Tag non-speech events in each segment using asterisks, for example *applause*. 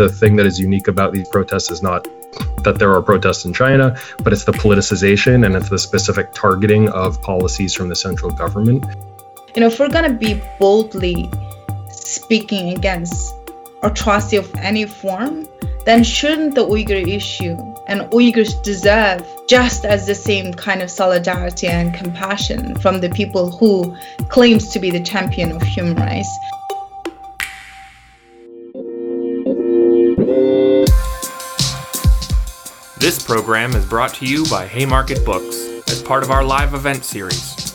The thing that is unique about these protests is not that there are protests in China, but it's the politicization and it's the specific targeting of policies from the central government. You know, if we're going to be boldly speaking against atrocity of any form, then shouldn't the Uyghur issue and Uyghurs deserve just as the same kind of solidarity and compassion from the people who claims to be the champion of human rights? This program is brought to you by Haymarket Books as part of our live event series.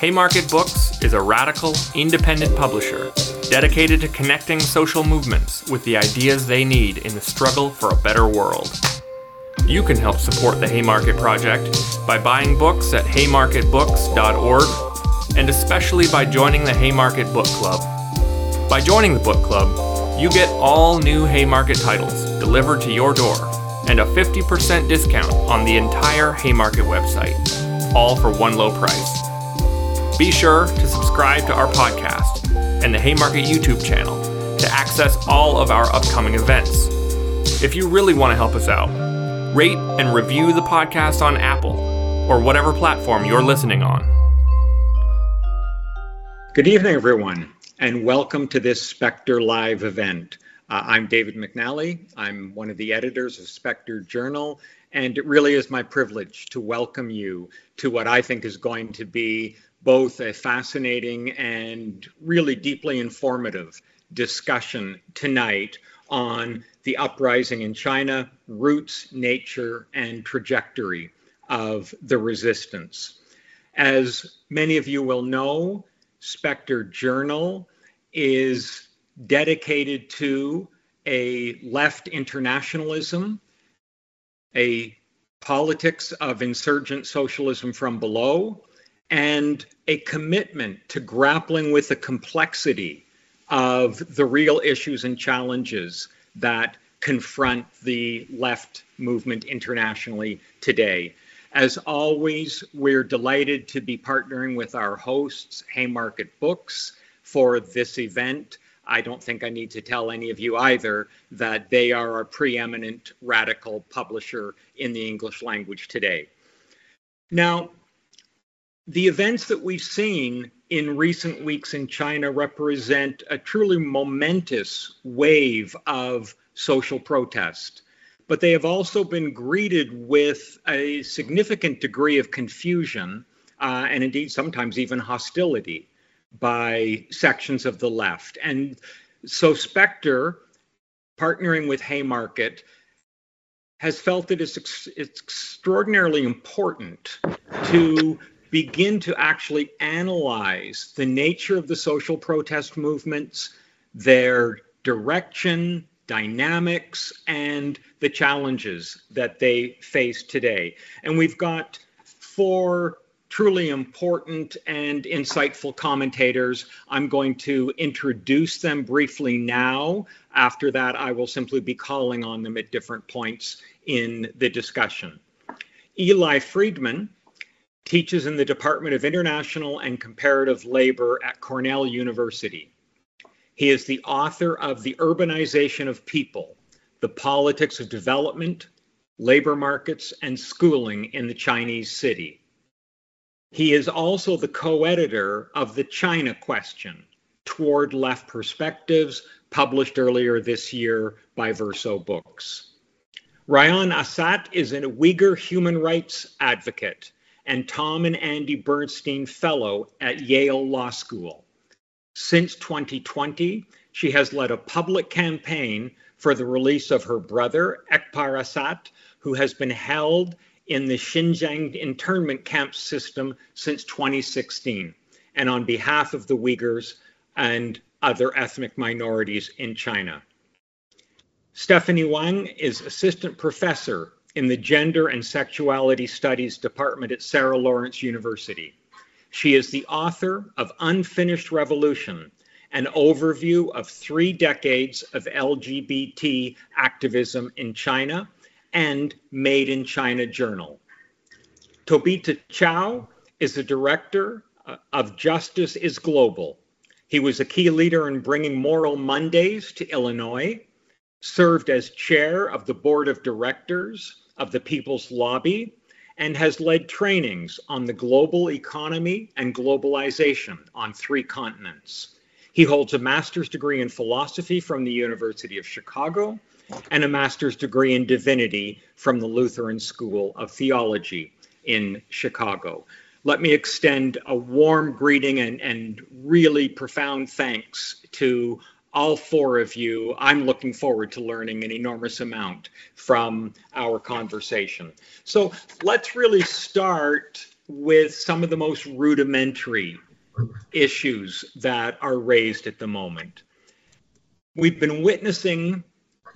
Haymarket Books is a radical, independent publisher dedicated to connecting social movements with the ideas they need in the struggle for a better world. You can help support the Haymarket Project by buying books at haymarketbooks.org and especially by joining the Haymarket Book Club. By joining the book club, you get all new Haymarket titles delivered to your door and a 50% discount on the entire Haymarket website, all for one low price. Be sure to subscribe to our podcast and the Haymarket YouTube channel to access all of our upcoming events. If you really want to help us out, rate and review the podcast on Apple or whatever platform you're listening on. Good evening, everyone, and welcome to this Spectre Live event. Uh, I'm David McNally. I'm one of the editors of Spectre Journal, and it really is my privilege to welcome you to what I think is going to be both a fascinating and really deeply informative discussion tonight on the uprising in China, roots, nature, and trajectory of the resistance. As many of you will know, Spectre Journal is dedicated to a left internationalism, a politics of insurgent socialism from below, and a commitment to grappling with the complexity of the real issues and challenges that confront the left movement internationally today. As always, we're delighted to be partnering with our hosts, Haymarket Books, for this event. I don't think I need to tell any of you either that they are a preeminent radical publisher in the English language today. Now, the events that we've seen in recent weeks in China represent a truly momentous wave of social protest. But they have also been greeted with a significant degree of confusion uh, and indeed sometimes even hostility by sections of the left. And so Spectre, partnering with Haymarket, has felt that it's, ex- it's extraordinarily important to begin to actually analyze the nature of the social protest movements, their direction, dynamics, and the challenges that they face today. And we've got four truly important and insightful commentators. I'm going to introduce them briefly now. After that, I will simply be calling on them at different points in the discussion. Eli Friedman teaches in the Department of International and Comparative Labor at Cornell University. He is the author of The Urbanization of People The Politics of Development, Labor Markets, and Schooling in the Chinese City. He is also the co editor of The China Question Toward Left Perspectives, published earlier this year by Verso Books. Rayhan Asat is a Uyghur human rights advocate and Tom and Andi Bernstein Fellow at Yale Law School. Since 2020, she has led a public campaign for the release of her brother, Ekpar Asat, who has been held in the Xinjiang internment camp system since 2016, and on behalf of the Uyghurs and other ethnic minorities in China. Stephanie Wang is assistant professor in the Gender and Sexuality Studies Department at Sarah Lawrence University. She is the author of Unfinished Revolution, an overview of three decades of LGBT activism in China, and Made in China Journal. Tobita Chow is the director uh, of Justice is Global. He was a key leader in bringing Moral Mondays to Illinois served as chair of the board of directors of the People's Lobby, and has led trainings on the global economy and globalization on three continents. He holds a master's degree in philosophy from the University of Chicago and a master's degree in divinity from the Lutheran School of Theology in Chicago. Let me extend a warm greeting and, and really profound thanks to all four of you. I'm looking forward to learning an enormous amount from our conversation. So let's really start with some of the most rudimentary issues that are raised at the moment. We've been witnessing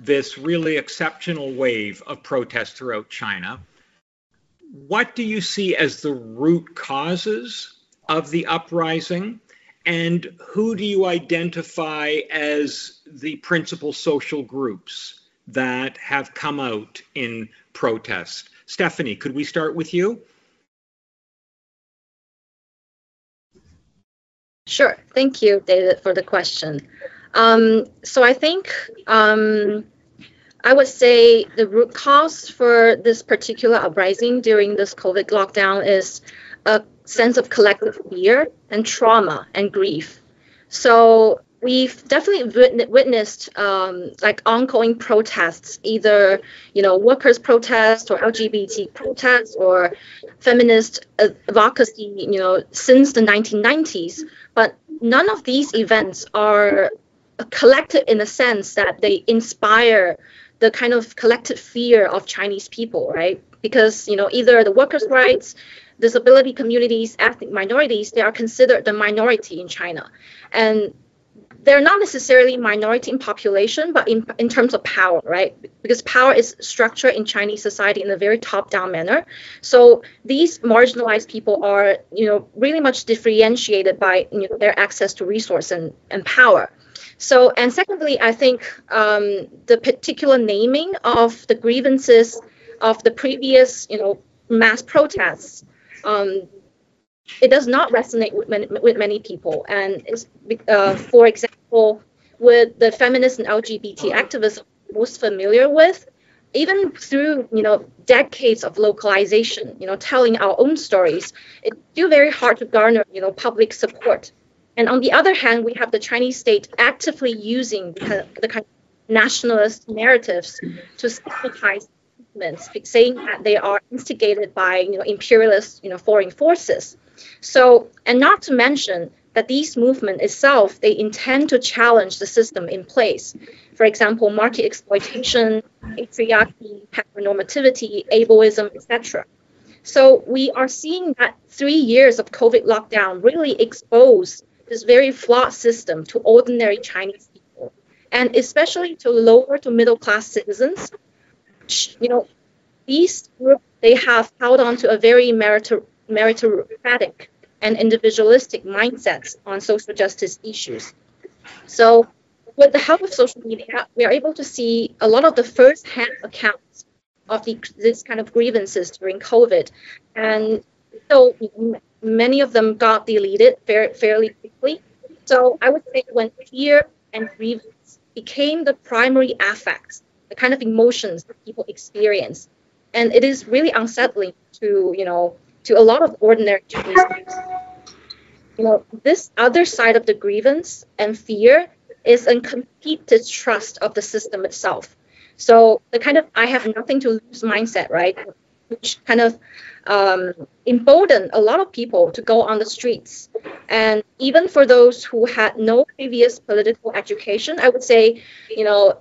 this really exceptional wave of protests throughout China. What do you see as the root causes of the uprising? And who do you identify as the principal social groups that have come out in protest? Stephanie, could we start with you? Sure. Thank you, David, for the question. Um, so I think um, I would say the root cause for this particular uprising during this COVID lockdown is a sense of collective fear and trauma and grief. So we've definitely witnessed um, like ongoing protests, either you know workers' protests or LGBT protests or feminist advocacy, you know, since the 1990s. But none of these events are collective in the sense that they inspire the kind of collective fear of Chinese people, right? Because you know either the workers' rights, disability communities, ethnic minorities, they are considered the minority in China, and they're not necessarily minority in population, but in, in terms of power, right? Because power is structured in Chinese society in a very top-down manner. So these marginalized people are, you know, really much differentiated by you know, their access to resource and, and power. So, and secondly, I think um, the particular naming of the grievances of the previous, you know, mass protests um, it does not resonate with many, with many people. And uh, for example, with the feminist and LGBT activists most familiar with, even through you know decades of localization, you know, telling our own stories, it's still very hard to garner you know public support. And on the other hand, we have the Chinese state actively using the, the kind of nationalist narratives to stigmatize movements, saying that they are instigated by you know imperialist you know foreign forces. So, and not to mention that these movements itself, they intend to challenge the system in place. For example, market exploitation, patriarchy, heteronormativity, ableism, etc. So we are seeing that three years of COVID lockdown really expose this very flawed system to ordinary Chinese people, and especially to lower to middle class citizens. You know, these groups they have held on to a very meritor- meritocratic and individualistic mindsets on social justice issues. So, with the help of social media, we are able to see a lot of the first-hand accounts of the, this kind of grievances during COVID, and so many of them got deleted very, fairly quickly. So, I would say when fear and grievance became the primary affects, the kind of emotions that people experience, and it is really unsettling to you know to a lot of ordinary Chinese You know, this other side of the grievance and fear is a complete distrust of the system itself. So the kind of I have nothing to lose mindset, right? Which kind of um, embolden a lot of people to go on the streets. And even for those who had no previous political education, I would say, you know,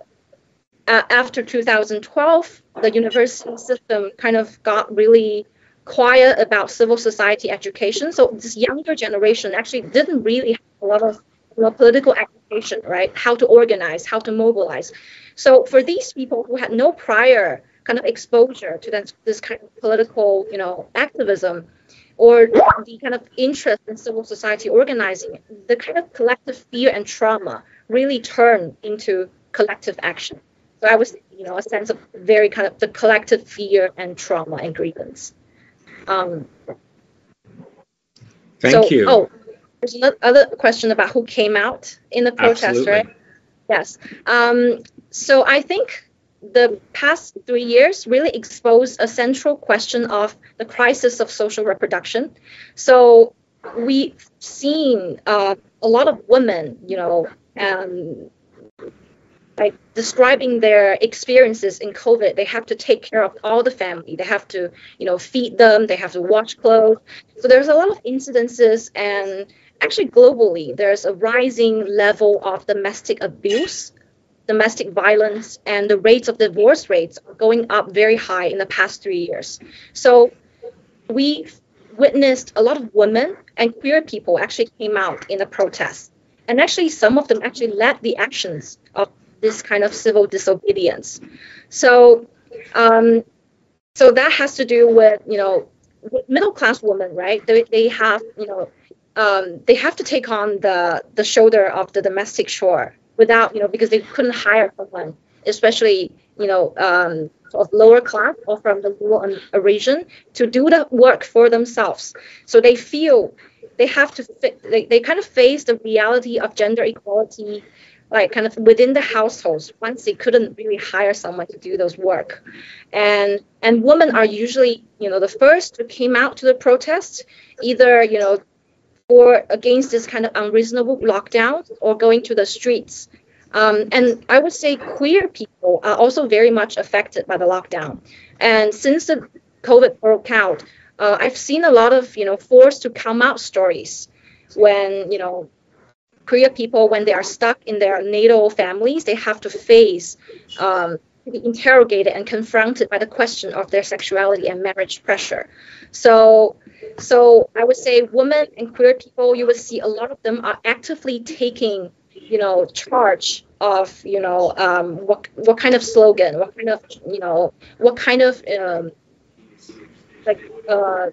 uh, after 2012, the university system kind of got really quiet about civil society education. So this younger generation actually didn't really have a lot of you know, political education, right? How to organize, how to mobilize. So for these people who had no prior kind of exposure to this, this kind of political, you know, activism or the kind of interest in civil society organizing, the kind of collective fear and trauma really turned into collective action. So I was, you know, a sense of very kind of the collective fear and trauma and grievance. Um, Thank so, you. Oh, there's another question about who came out in the protest, Absolutely. right? Yes. Um, so I think the past three years really exposed a central question of the crisis of social reproduction. So we've seen uh, a lot of women, you know, um, like describing their experiences in COVID. They have to take care of all the family. They have to, you know, feed them. They have to wash clothes. So there's a lot of incidences, and actually globally, there's a rising level of domestic abuse domestic violence and the rates of divorce rates are going up very high in the past three years. So we witnessed a lot of women and queer people actually came out in a protest. And actually, some of them actually led the actions of this kind of civil disobedience. So, um, so that has to do with you know middle class women, right? They, they have you know um, they have to take on the the shoulder of the domestic chore without, you know, because they couldn't hire someone, especially, you know, um, of lower class or from the rural region to do the work for themselves. So they feel they have to, fit, they, they kind of face the reality of gender equality, like kind of within the households once they couldn't really hire someone to do those work. And, and women are usually, you know, the first who came out to the protest, either, you know, or against this kind of unreasonable lockdown or going to the streets. Um, and I would say queer people are also very much affected by the lockdown. And since the COVID broke out, uh, I've seen a lot of you know forced to come out stories when you know queer people when they are stuck in their natal families, they have to face um, be interrogated and confronted by the question of their sexuality and marriage pressure. So so I would say women and queer people, you would see a lot of them are actively taking, you know, charge of, you know, um, what what kind of slogan, what kind of, you know, what kind of um, like uh,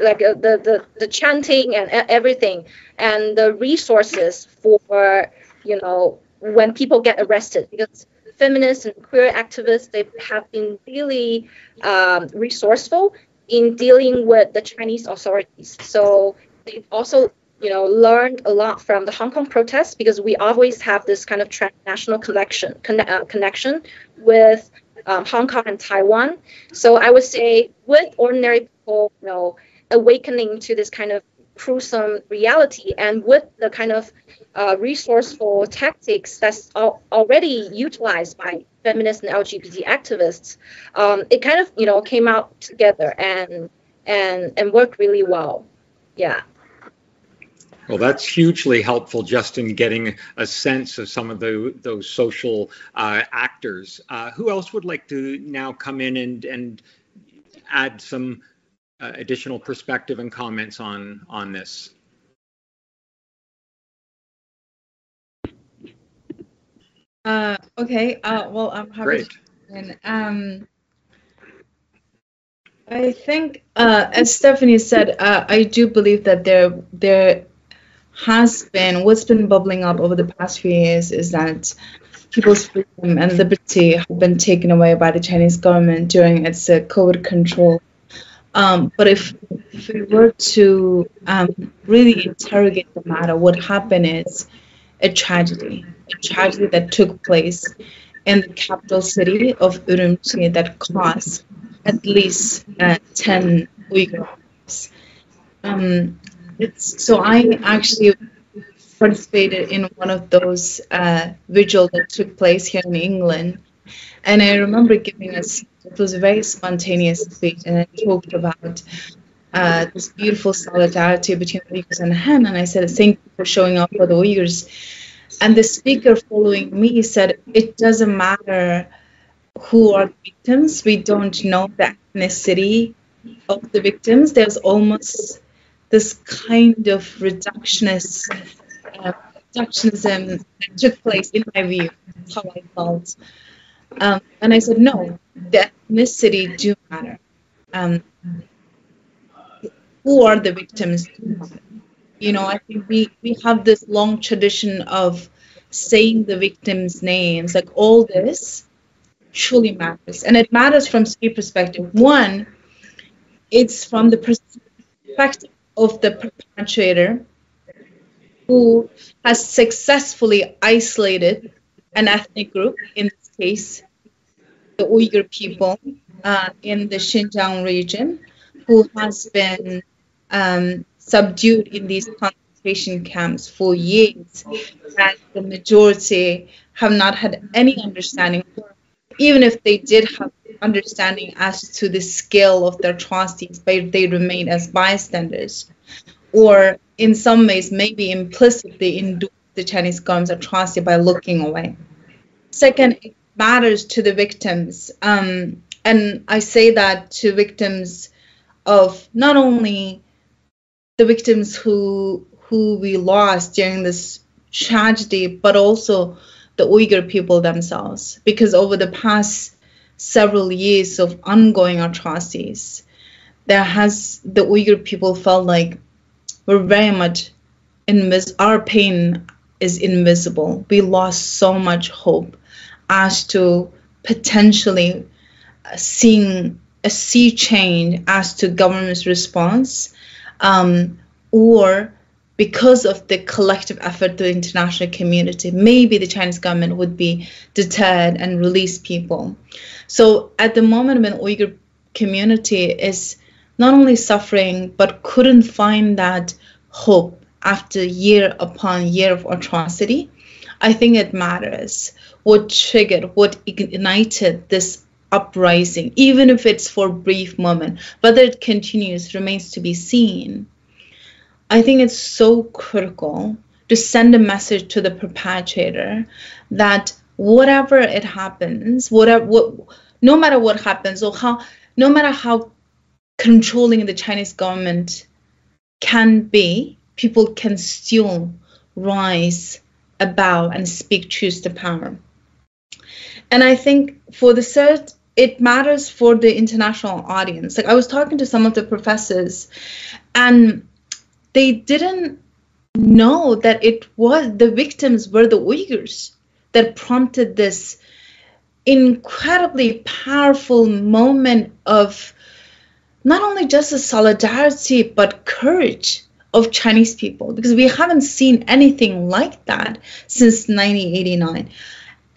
like uh, the, the the chanting and everything. And the resources for you know when people get arrested because feminists and queer activists they have been really um, resourceful in dealing with the Chinese authorities. So they've also, you know, learned a lot from the Hong Kong protests because we always have this kind of transnational connection uh, connection with um, Hong Kong and Taiwan. So I would say with ordinary people, you know, awakening to this kind of gruesome reality and with the kind of uh, resourceful tactics that's al- already utilized by feminist and LGBT activists, um, it kind of you know came out together and and and worked really well. Yeah. Well, that's hugely helpful just in getting a sense of some of the, those social uh, actors. Uh, who else would like to now come in and, and add some uh, additional perspective and comments on, on this? Uh, okay. Uh, well, I'm happy. Great. To, um, I think, uh, as Stephanie said, uh, I do believe that there there has been what's been bubbling up over the past few years is that people's freedom and liberty have been taken away by the Chinese government during its uh, COVID control. Um, but if, if we were to um, really interrogate the matter, what happened is a tragedy, tragedy that took place in the capital city of Urumqi that caused at least uh, 10 Uyghurs. Um, so I actually participated in one of those uh, vigil that took place here in England. And I remember giving a it was a very spontaneous speech, and I talked about uh, this beautiful solidarity between the Uyghurs and Han. And I said, Thank you for showing up for the Uyghurs. And the speaker following me said, It doesn't matter who are the victims, we don't know the ethnicity of the victims. There's almost this kind of reductionist uh, reductionism that took place in my view. How I felt. Um, and I said, no, the ethnicity do matter. Um, who are the victims You know, I think we, we have this long tradition of saying the victims' names, like all this truly matters. And it matters from three perspectives. One, it's from the perspective of the perpetrator who has successfully isolated an ethnic group, in this case, the Uyghur people uh, in the Xinjiang region, who has been um, subdued in these concentration camps for years, that the majority have not had any understanding, even if they did have understanding as to the scale of their atrocities, but they remain as bystanders, or in some ways maybe implicitly endure the Chinese government's atrocity by looking away. Second, it matters to the victims. Um, and I say that to victims of not only the victims who who we lost during this tragedy, but also the Uyghur people themselves. Because over the past several years of ongoing atrocities, there has the Uyghur people felt like we're very much invis our pain is invisible. We lost so much hope as to potentially uh, seeing a sea change as to government's response, um, or because of the collective effort of the international community, maybe the Chinese government would be deterred and release people. So at the moment when Uyghur community is not only suffering but couldn't find that hope after year upon year of atrocity, I think it matters what triggered, what ignited this uprising, even if it's for a brief moment. Whether it continues remains to be seen. I think it's so critical to send a message to the perpetrator that whatever it happens, whatever, what, no matter what happens, or how, no matter how controlling the Chinese government can be, people can still rise above and speak truth to power. And I think for the third, it matters for the international audience. Like I was talking to some of the professors, and they didn't know that it was the victims were the Uyghurs that prompted this incredibly powerful moment of not only just a solidarity but courage of Chinese people because we haven't seen anything like that since 1989.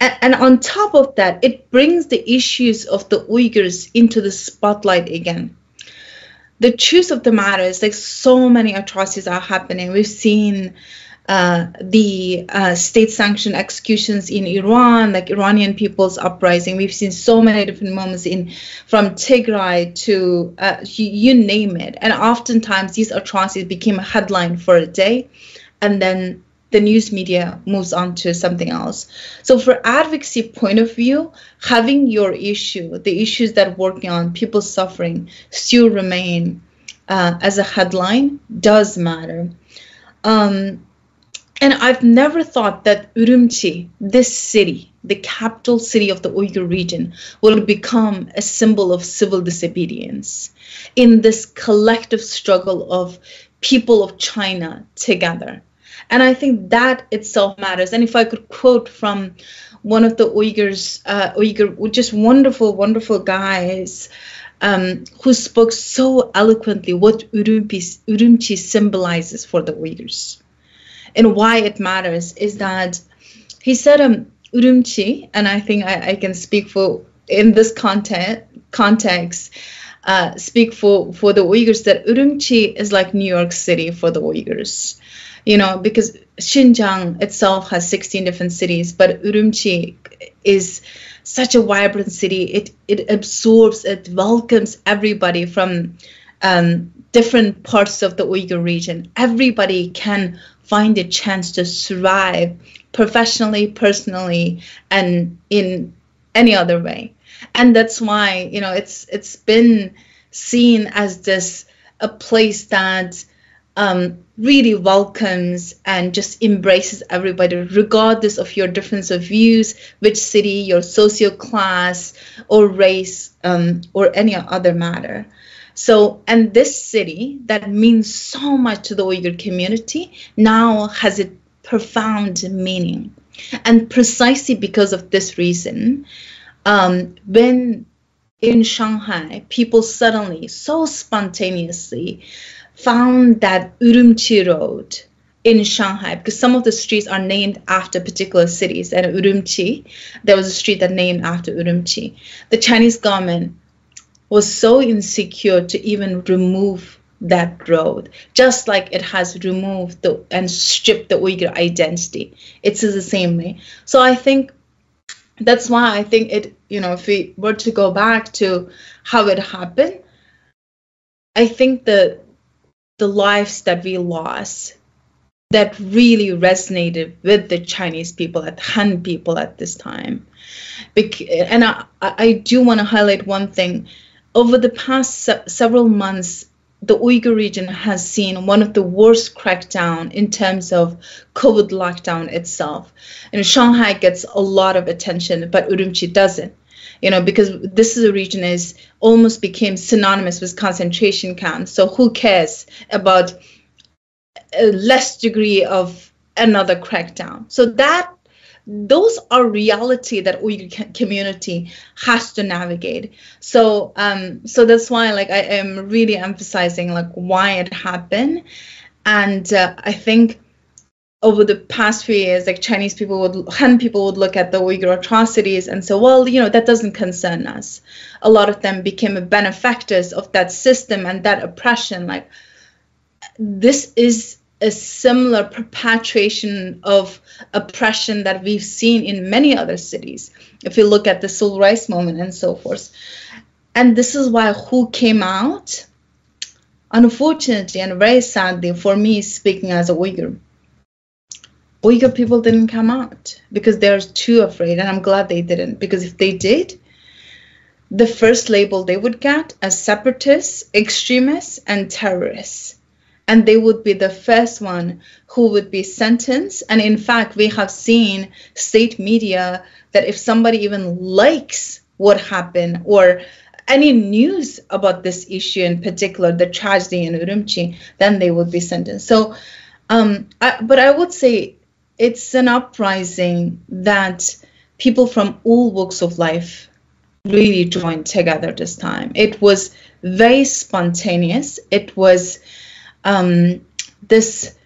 And, and on top of that, it brings the issues of the Uyghurs into the spotlight again. The truth of the matter is like so many atrocities are happening. We've seen uh, the uh, state-sanctioned executions in Iran, like Iranian people's uprising. We've seen so many different moments in from Tigray to uh, you, you name it. And oftentimes these atrocities became a headline for a day, and then the news media moves on to something else. So, for advocacy point of view, having your issue, the issues that working on, people suffering, still remain uh, as a headline does matter. Um, and I've never thought that Urumqi, this city, the capital city of the Uyghur region, will become a symbol of civil disobedience in this collective struggle of people of China together. And I think that itself matters. And if I could quote from one of the Uyghurs, uh, Uyghur, just wonderful, wonderful guys, um, who spoke so eloquently what Urumqi, Urumqi symbolizes for the Uyghurs and why it matters is that he said um, Urumqi, and I think I, I can speak for in this content context, uh, speak for for the Uyghurs that Urumqi is like New York City for the Uyghurs, you know, because Xinjiang itself has 16 different cities, but Urumqi is such a vibrant city. It it absorbs, it welcomes everybody from um, different parts of the Uyghur region. Everybody can find a chance to thrive professionally, personally, and in any other way. And that's why, you know, it's it's been seen as this a place that um, really welcomes and just embraces everybody, regardless of your difference of views, which city, your social class, or race, um, or any other matter. So, and this city that means so much to the Uyghur community now has a profound meaning. And precisely because of this reason, um, when in Shanghai, people suddenly, so spontaneously, found that Urumqi Road in Shanghai because some of the streets are named after particular cities. And Urumqi, there was a street that named after Urumqi. The Chinese government was so insecure to even remove that road, just like it has removed the, and stripped the Uyghur identity. It's the same way. So I think that's why I think it, you know, if we were to go back to how it happened, I think the the lives that we lost that really resonated with the Chinese people, at Han people at this time. And I, I do want to highlight one thing. Over the past se- several months, the Uyghur region has seen one of the worst crackdown in terms of COVID lockdown itself. And Shanghai gets a lot of attention, but Urumqi doesn't. You know, because this is a region is almost became synonymous with concentration camps. So who cares about a less degree of another crackdown? So that those are reality that Uyghur community has to navigate. So um, so that's why like I am really emphasizing like why it happened, and uh, I think over the past few years, like Chinese people would, Han people would look at the Uyghur atrocities and say, well, you know, that doesn't concern us. A lot of them became benefactors of that system and that oppression. Like, this is a similar perpetuation of oppression that we've seen in many other cities. If you look at the civil rights movement and so forth. And this is why who came out, unfortunately and very sadly for me speaking as a Uyghur, Uyghur people didn't come out because they're too afraid. And I'm glad they didn't because if they did, the first label they would get as separatists, extremists, and terrorists and they would be the first one who would be sentenced. And in fact, we have seen state media that if somebody even likes what happened or any news about this issue in particular, the tragedy in Urumqi, then they would be sentenced. So, um, I, but I would say it's an uprising that people from all walks of life really joined together this time. It was very spontaneous. It was um, this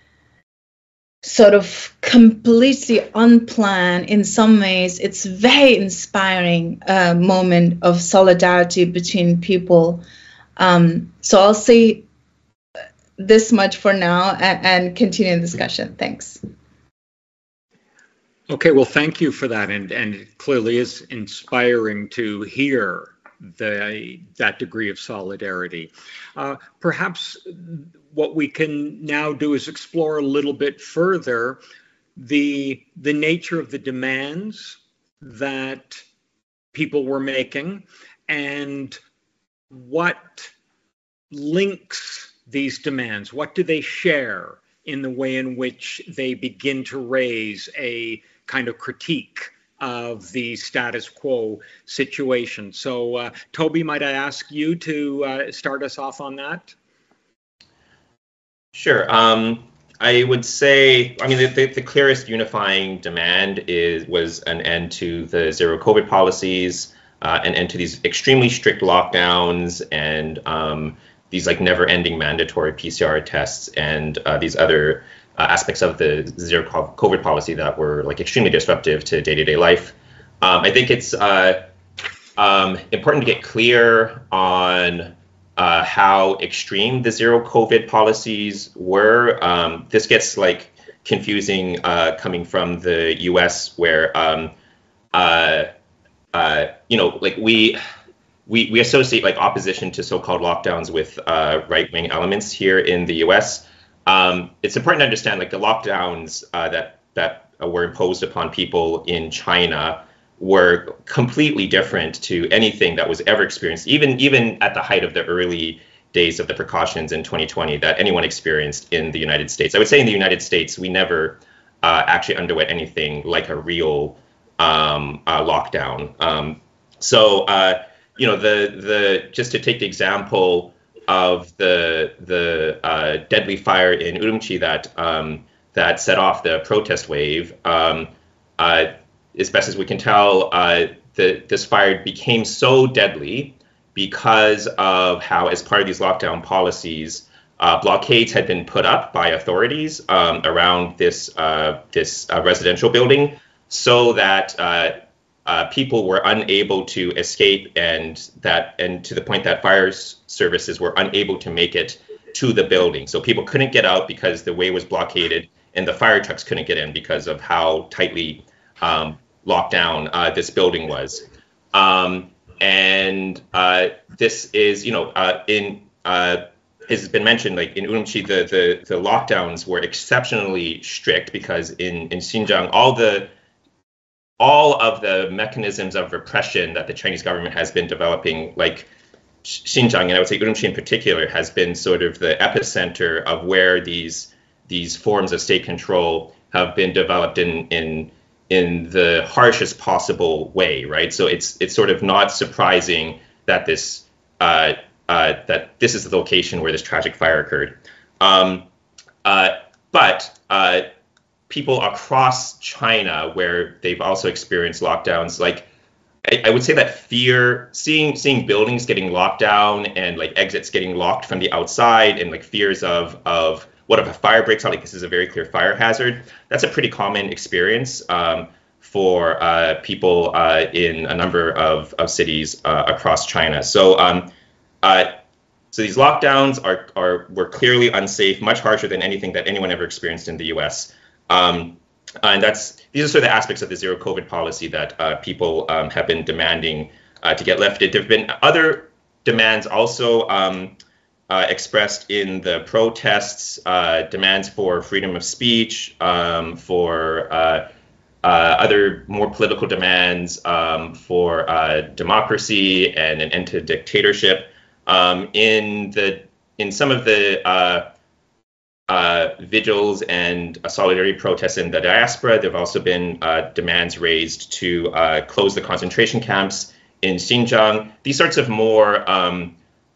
sort of completely unplanned in some ways it's very inspiring uh, moment of solidarity between people um, so i'll say this much for now and, and continue the discussion thanks okay well thank you for that and and it clearly is inspiring to hear the that degree of solidarity. Uh, perhaps what we can now do is explore a little bit further the the nature of the demands that people were making and what links these demands what do they share in the way in which they begin to raise a kind of critique of the status quo situation so uh, toby might i ask you to uh, start us off on that Sure. Um, I would say, I mean, the, the, the, clearest unifying demand is was an end to the zero COVID policies, uh, an end to these extremely strict lockdowns, and um, these like never-ending mandatory PCR tests, and uh, these other uh, aspects of the zero COVID policy that were like extremely disruptive to day-to-day life. Um, I think it's uh, um, important to get clear on uh, how extreme the zero COVID policies were. Um, this gets like confusing uh, coming from the U.S., where um, uh, uh, you know, like we. We, we associate like opposition to so-called lockdowns with uh, right-wing elements here in the U.S. Um, it's important to understand like the lockdowns uh, that that were imposed upon people in China were completely different to anything that was ever experienced, even even at the height of the early days of the precautions in 2020 that anyone experienced in the United States. I would say in the United States, we never uh, actually underwent anything like a real um, uh, lockdown. Um, so, uh, you know, the the just to take the example of the the uh, deadly fire in Urumqi that um, that set off the protest wave. Um, uh, as best as we can tell, uh, the, this fire became so deadly because of how, as part of these lockdown policies, uh, blockades had been put up by authorities um, around this uh, this uh, residential building so that uh, people were unable to escape and that and to the point that fire services were unable to make it to the building. So people couldn't get out because the way was blockaded and the fire trucks couldn't get in because of how tightly um, locked down uh, this building was. Um, and uh, this is, you know, uh, in uh, has been mentioned, like in Urumqi, the, the the lockdowns were exceptionally strict because in in Xinjiang, all the all of the mechanisms of repression that the Chinese government has been developing, like Xinjiang, and I would say Urumqi in particular, has been sort of the epicenter of where these these forms of state control have been developed in in in the harshest possible way, right? So it's it's sort of not surprising that this uh, uh, that this is the location where this tragic fire occurred. Um, uh, but uh, people across China, where they've also experienced lockdowns, like I, I, would say that fear, seeing seeing buildings getting locked down and like exits getting locked from the outside, and like fears of of what if a fire breaks out? Like this is a very clear fire hazard. That's a pretty common experience um, for uh, people uh, in a number of, of cities uh, across China. So um, uh, so these lockdowns are are were clearly unsafe, much harsher than anything that anyone ever experienced in the U.S. Um, and that's these are sort of the aspects of the zero COVID policy that uh, people um, have been demanding uh, to get lifted. There have been other demands also um, uh, expressed in the protests, uh, demands for freedom of speech, um, for uh, uh, other more political demands um, for democracy and an end to dictatorship. Um, in the in some of the uh, vigils and solidarity protests in the diaspora. There have also been uh, demands raised to uh, close the concentration camps in Xinjiang. These sorts of more um,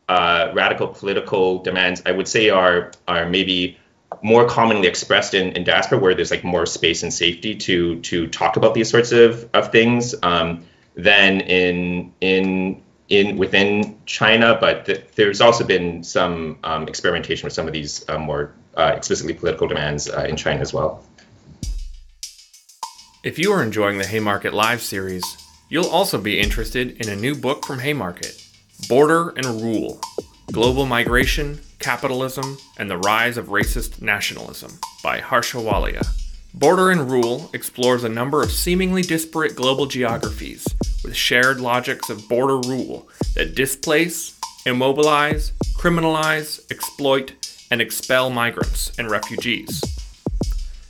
uh, radical political demands, I would say, are are maybe more commonly expressed in, in diaspora, where there's like more space and safety to to talk about these sorts of, of things um, than in in in within China. But th- there's also been some um, experimentation with some of these uh, more uh, explicitly political demands uh, in China as well. If you are enjoying the Haymarket Live series, you'll also be interested in a new book from Haymarket Border and Rule Global Migration, Capitalism, and the Rise of Racist Nationalism by Harsha Walia. Border and Rule explores a number of seemingly disparate global geographies with shared logics of border rule that displace, immobilize, criminalize, exploit, and expel migrants and refugees.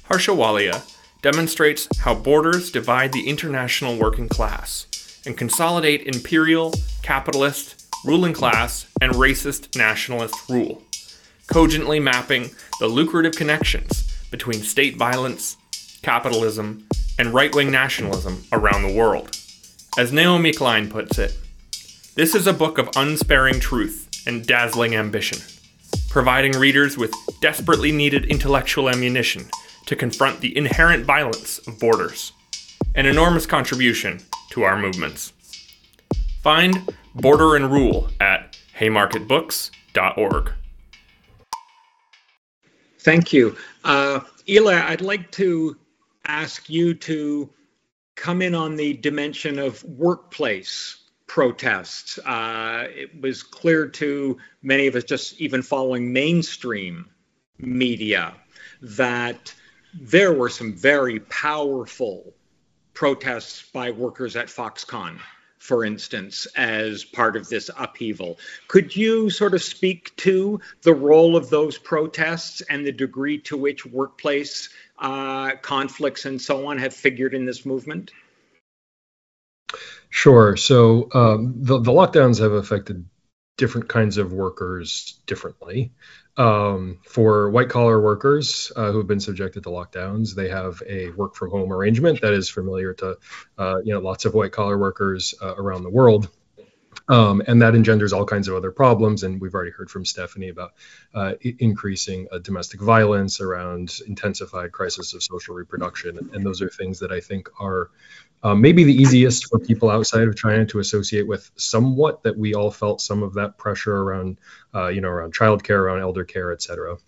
Harsha Walia demonstrates how borders divide the international working class and consolidate imperial, capitalist, ruling class, and racist nationalist rule, cogently mapping the lucrative connections between state violence, capitalism, and right wing nationalism around the world. As Naomi Klein puts it, this is a book of unsparing truth and dazzling ambition providing readers with desperately needed intellectual ammunition to confront the inherent violence of borders. An enormous contribution to our movements. Find Border and Rule at haymarketbooks.org. Thank you. Uh, I'd like to ask you to come in on the dimension of workplace protests. Uh, it was clear to many of us, just even following mainstream media, that there were some very powerful protests by workers at Foxconn, for instance, as part of this upheaval. Could you sort of speak to the role of those protests and the degree to which workplace uh, conflicts and so on have figured in this movement? Sure. So um, the, the lockdowns have affected different kinds of workers differently. Um, for white collar workers uh, who have been subjected to lockdowns, they have a work from home arrangement that is familiar to uh, you know lots of white collar workers uh, around the world. Um, and that engenders all kinds of other problems. And we've already heard from Stephanie about uh, increasing uh, domestic violence around intensified crisis of social reproduction. And those are things that I think are uh, maybe the easiest for people outside of China to associate with somewhat that we all felt some of that pressure around, uh, you know, around childcare, around elder care, et cetera.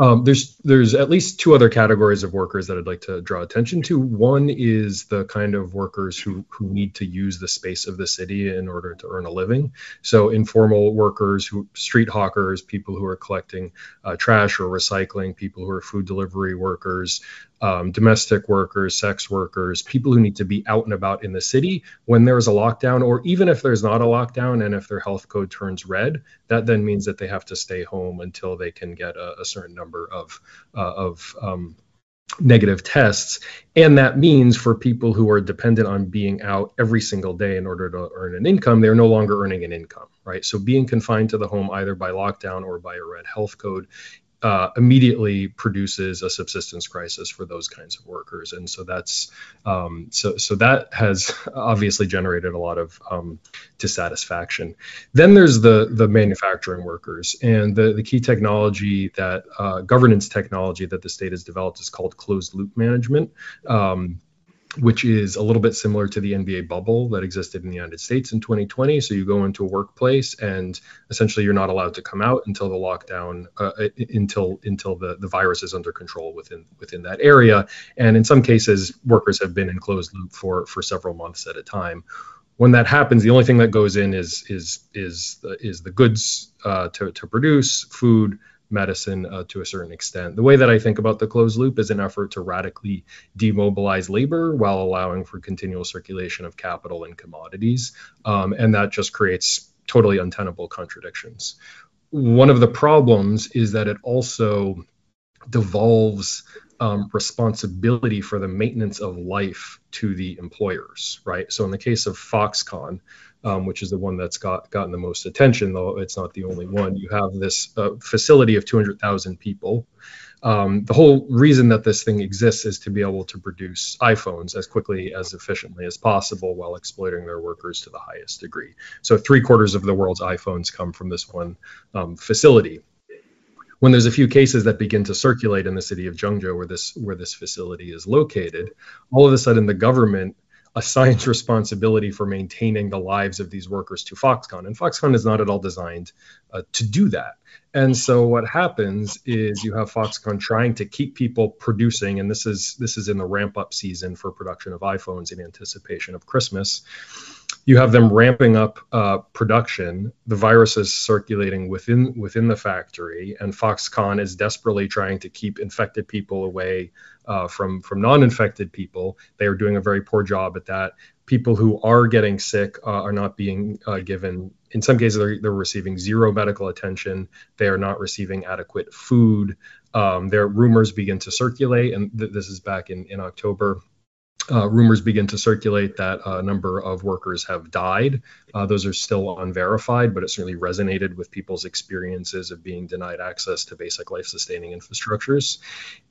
Um, there's there's at least two other categories of workers that I'd like to draw attention to. One is the kind of workers who who need to use the space of the city in order to earn a living. So informal workers, who street hawkers, people who are collecting uh, trash or recycling, people who are food delivery workers, um, domestic workers, sex workers, people who need to be out and about in the city when there is a lockdown, or even if there's not a lockdown and if their health code turns red, that then means that they have to stay home until they can get a, a certain number of uh, of um, negative tests. And that means for people who are dependent on being out every single day in order to earn an income, they're no longer earning an income, right? So being confined to the home either by lockdown or by a red health code uh, immediately produces a subsistence crisis for those kinds of workers, and so that's um, so so that has *laughs* obviously generated a lot of um, dissatisfaction. Then there's the the manufacturing workers, and the the key technology that uh, governance technology that the state has developed is called closed loop management. Um, which is a little bit similar to the NBA bubble that existed in the United States in 2020. So you go into a workplace and essentially you're not allowed to come out until the lockdown, uh, until until the, the virus is under control within within that area. And in some cases, workers have been in closed loop for for several months at a time. When that happens, the only thing that goes in is is is is the goods uh, to to produce food, medicine uh, to a certain extent. The way that I think about the closed loop is an effort to radically demobilize labor while allowing for continual circulation of capital and commodities. Um, and that just creates totally untenable contradictions. One of the problems is that it also devolves um, responsibility for the maintenance of life to the employers, right? So in the case of Foxconn, um, which is the one that's got gotten the most attention, though it's not the only one. You have this uh, facility of 200,000 people. Um, the whole reason that this thing exists is to be able to produce iPhones as quickly, as efficiently as possible while exploiting their workers to the highest degree. So, three quarters of the world's iPhones come from this one um, facility. When there's a few cases that begin to circulate in the city of Zhengzhou, where this where this facility is located, all of a sudden the government assigns *laughs* responsibility for maintaining the lives of these workers to Foxconn. And Foxconn is not at all designed uh, to do that. And so what happens is you have Foxconn trying to keep people producing, and this is this is in the ramp up season for production of iPhones in anticipation of Christmas. You have them ramping up uh, production. The virus is circulating within within the factory, and Foxconn is desperately trying to keep infected people away uh, from from non-infected people. They are doing a very poor job at that. People who are getting sick uh, are not being uh, given. In some cases, they're, they're, receiving zero medical attention. They are not receiving adequate food. Um, their rumors begin to circulate, and th- this is back in in October uh, rumors begin to circulate that a number of workers have died. Uh, those are still unverified, but it certainly resonated with people's experiences of being denied access to basic life-sustaining infrastructures.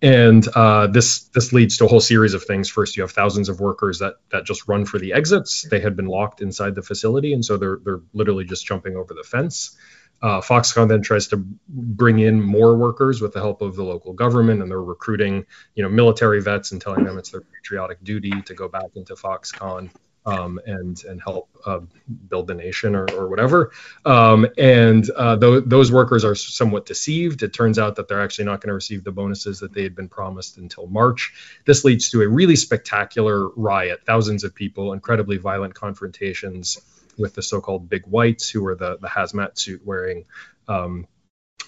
And uh, this this leads to a whole series of things. First, you have thousands of workers that that just run for the exits. They had been locked inside the facility, and so they're they're literally just jumping over the fence. Uh, Foxconn then tries to bring in more workers with the help of the local government, and they're recruiting, you know, military vets and telling them it's their patriotic duty to go back into Foxconn um, and and help uh, build the nation or, or whatever. Um, and uh, th- those workers are somewhat deceived. It turns out that they're actually not going to receive the bonuses that they had been promised until March. This leads to a really spectacular riot. Thousands of people, incredibly violent confrontations with the so-called big whites, who are the the hazmat suit wearing um,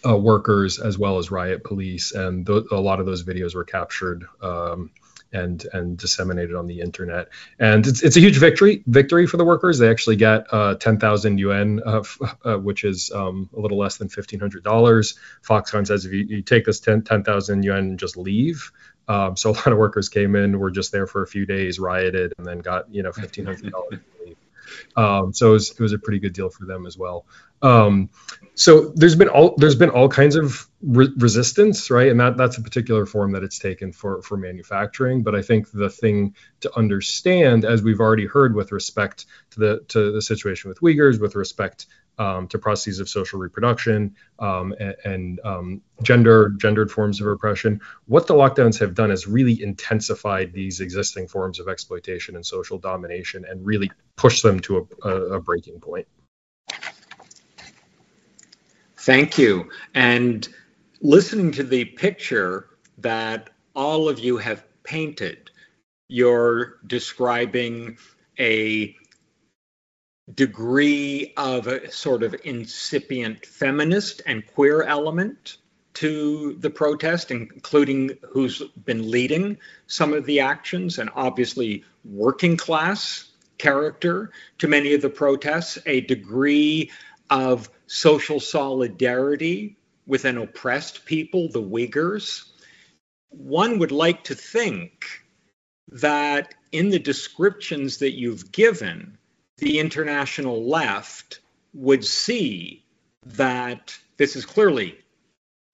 uh, workers, as well as riot police, and th- a lot of those videos were captured. Um, and and disseminated on the internet. And it's, it's a huge victory victory for the workers. They actually get uh, 10,000 yuan, uh, f- uh, which is um, a little less than $1,500. Foxconn says if you, you take this 10,000 10, yuan and just leave. Um, so a lot of workers came in, were just there for a few days, rioted, and then got you know $1,500 Um, so it was, it was a pretty good deal for them as well. Um, so there's been all there's been all kinds of re- resistance, right? And that that's a particular form that it's taken for for manufacturing. But I think the thing to understand, as we've already heard with respect to the to the situation with Uyghurs, with respect um, to processes of social reproduction um, and, and um, gender gendered forms of oppression, what the lockdowns have done is really intensified these existing forms of exploitation and social domination, and really pushed them to a, a, a breaking point. Thank you. And listening to the picture that all of you have painted, you're describing a degree of a sort of incipient feminist and queer element to the protest, including who's been leading some of the actions, and obviously working class character to many of the protests, a degree of social solidarity with an oppressed people, the Uyghurs, one would like to think that in the descriptions that you've given, the international left would see that this is clearly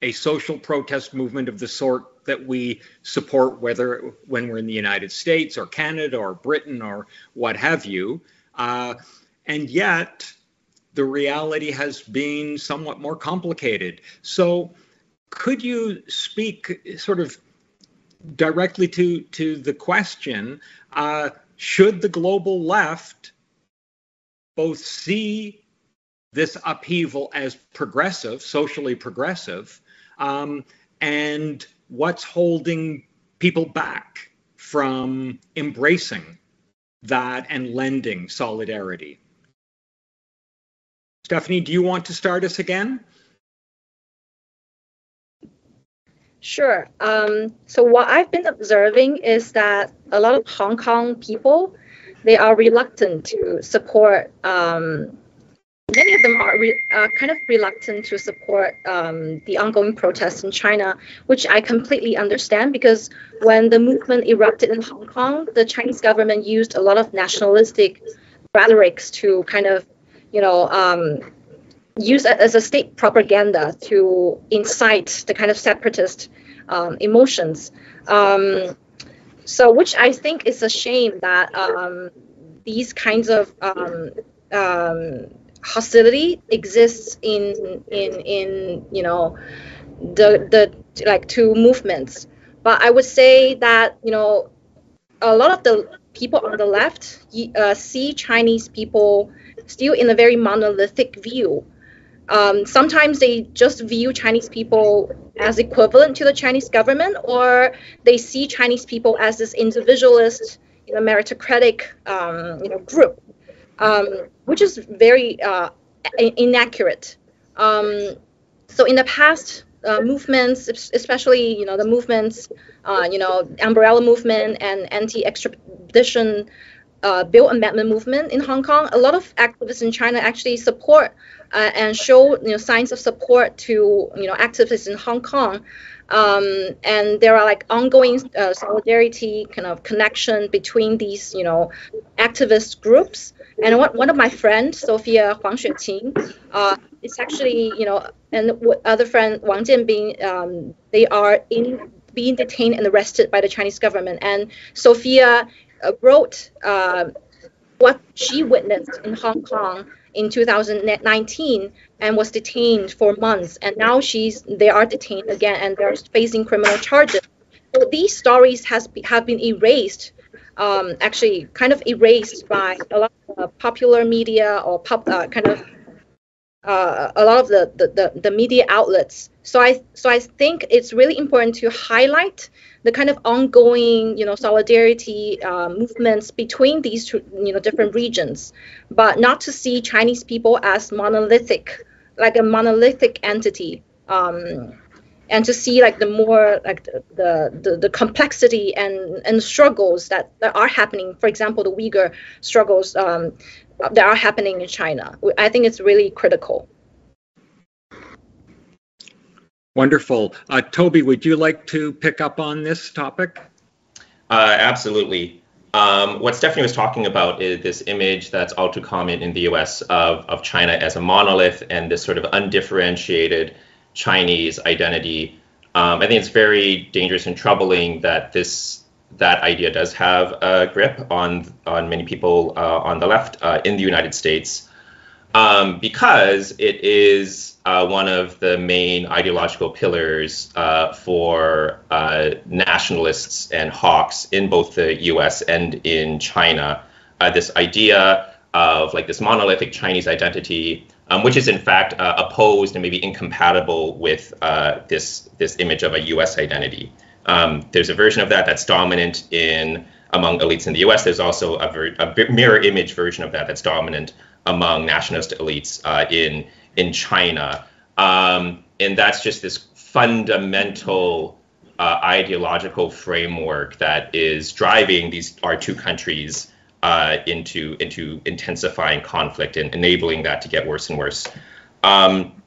a social protest movement of the sort that we support, whether when we're in the United States or Canada or Britain or what have you. Uh, and yet, the reality has been somewhat more complicated. So, could you speak sort of directly to, to the question uh, should the global left both see this upheaval as progressive, socially progressive, um, and what's holding people back from embracing that and lending solidarity? Stephanie, do you want to start us again? Sure. Um, so what I've been observing is that a lot of Hong Kong people, they are reluctant to support. Um, many of them are re- uh, kind of reluctant to support um, the ongoing protests in China, which I completely understand because when the movement erupted in Hong Kong, the Chinese government used a lot of nationalistic rhetorics to kind of you know, um, use it as a state propaganda to incite the kind of separatist um, emotions. Um, so, which I think is a shame that um, these kinds of um, um, hostility exists in in in you know the the like two movements. But I would say that you know a lot of the people on the left uh, see Chinese people still in a very monolithic view. Um, sometimes they just view Chinese people as equivalent to the Chinese government, or they see Chinese people as this individualist, you know, meritocratic, um, you know, group, um, which is very uh, inaccurate. Um, so in the past, uh, movements, especially you know the movements, uh, you know, umbrella movement and anti-extradition uh, bill amendment movement in Hong Kong, a lot of activists in China actually support uh, and show you know signs of support to you know activists in Hong Kong. Um, and there are like ongoing uh, solidarity kind of connection between these you know activist groups. And one, one of my friends, Sophia Huang Xueqing, uh, is actually you know and other friend Wang Jianbing, um, they are in being detained and arrested by the Chinese government. And Sophia wrote uh, what she witnessed in Hong Kong in 2019 and was detained for months. And now she's they are detained again and they're facing criminal charges. So these stories has have been erased. Um, actually, kind of erased by a lot of uh, popular media or pop, uh, kind of uh, a lot of the, the, the, the, media outlets. So I so I think it's really important to highlight the kind of ongoing you know solidarity uh, movements between these two you know different regions, but not to see Chinese people as monolithic, like a monolithic entity. Um, and to see like the more like the, the, the, complexity and, and struggles that, that are happening for example the uyghur struggles um, that are happening in China. I think it's really critical. Wonderful. Uh, Toby, would you like to pick up on this topic? Uh, absolutely. um, what Stephanie was talking about is this image that's all too common in the US of, of China as a monolith and this sort of undifferentiated Chinese identity. Um, I think it's very dangerous and troubling that this that idea does have a grip on on many people uh, on the left uh, in the United States um, because it is uh, one of the main ideological pillars uh, for uh, nationalists and hawks in both the U.S. and in China. Uh, this idea of like this monolithic Chinese identity, um, which is in fact uh, opposed and maybe incompatible with uh, this this image of a U.S. identity. Um, there's a version of that that's dominant in among elites in the U.S. There's also a, ver- a mirror image version of that that's dominant among nationalist elites in in China. Um, and that's just this fundamental uh, ideological framework that is driving these our two countries uh, into into intensifying conflict and enabling that to get worse and worse. Um,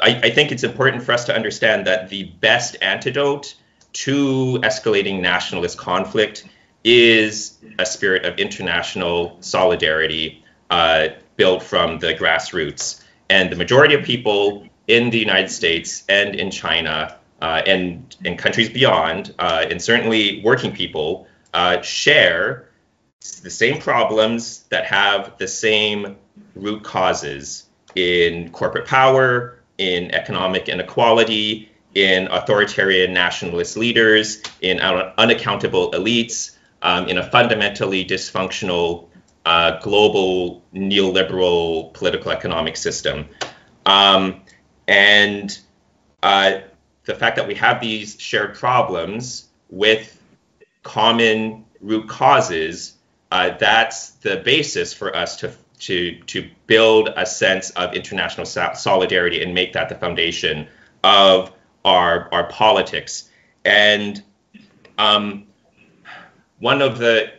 I, I, think it's important for us to understand that the best antidote to escalating nationalist conflict is a spirit of international solidarity uh, built from the grassroots. And the majority of people in the United States and in China uh, and in countries beyond, uh, and certainly working people, uh, share the same problems that have the same root causes in corporate power, in economic inequality, in authoritarian nationalist leaders, in unaccountable elites, um, in a fundamentally dysfunctional global neoliberal political economic system. Um, and uh, the fact that we have these shared problems with common root causes, uh, that's the basis for us to, to, to build a sense of international solidarity and make that the foundation of our, our politics. And um, one of the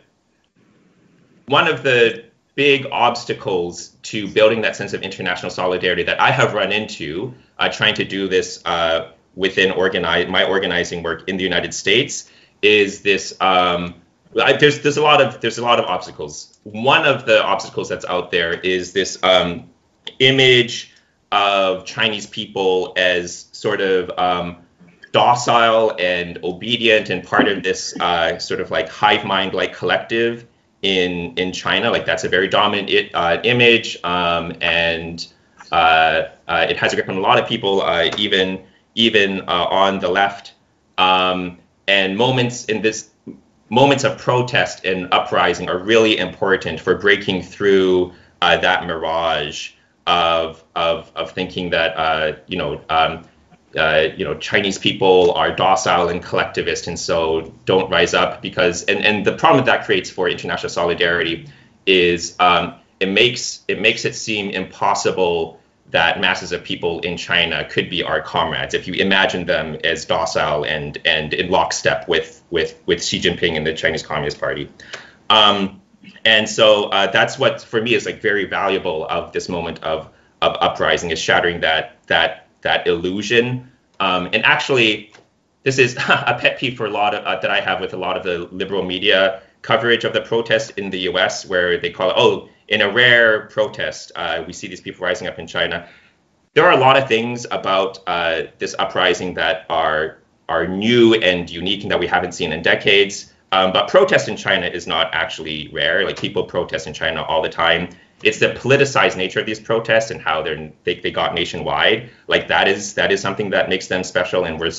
one of the big obstacles to building that sense of international solidarity that I have run into uh, trying to do this uh, within organize my organizing work in the United States is this. Um, I, there's there's a lot of there's a lot of obstacles. One of the obstacles that's out there is this um, image of Chinese people as sort of um, docile and obedient and part of this uh, sort of like hive mind like collective in in China. Like that's a very dominant it, uh, image, um, and uh, uh, it has a grip on a lot of people, uh, even even uh, on the left. Um, and moments in this moments of protest and uprising are really important for breaking through uh, that mirage of of of thinking that you know. Um, uh, you know, Chinese people are docile and collectivist, and so don't rise up because. And, and the problem that that creates for international solidarity is um, it makes it makes it seem impossible that masses of people in China could be our comrades if you imagine them as docile and and in lockstep with with with Xi Jinping and the Chinese Communist Party. Um, and so uh, that's what for me is like very valuable of this moment of of uprising is shattering that that that illusion. Um, and actually, this is *laughs* a pet peeve for a lot of uh, that I have with a lot of the liberal media coverage of the protest in the U.S., where they call it, oh, in a rare protest, uh, we see these people rising up in China. There are a lot of things about uh, this uprising that are are new and unique and that we haven't seen in decades. Um, but protest in China is not actually rare. Like people protest in China all the time it's the politicized nature of these protests and how they're they, they got nationwide. Like that is that is something that makes them special and we're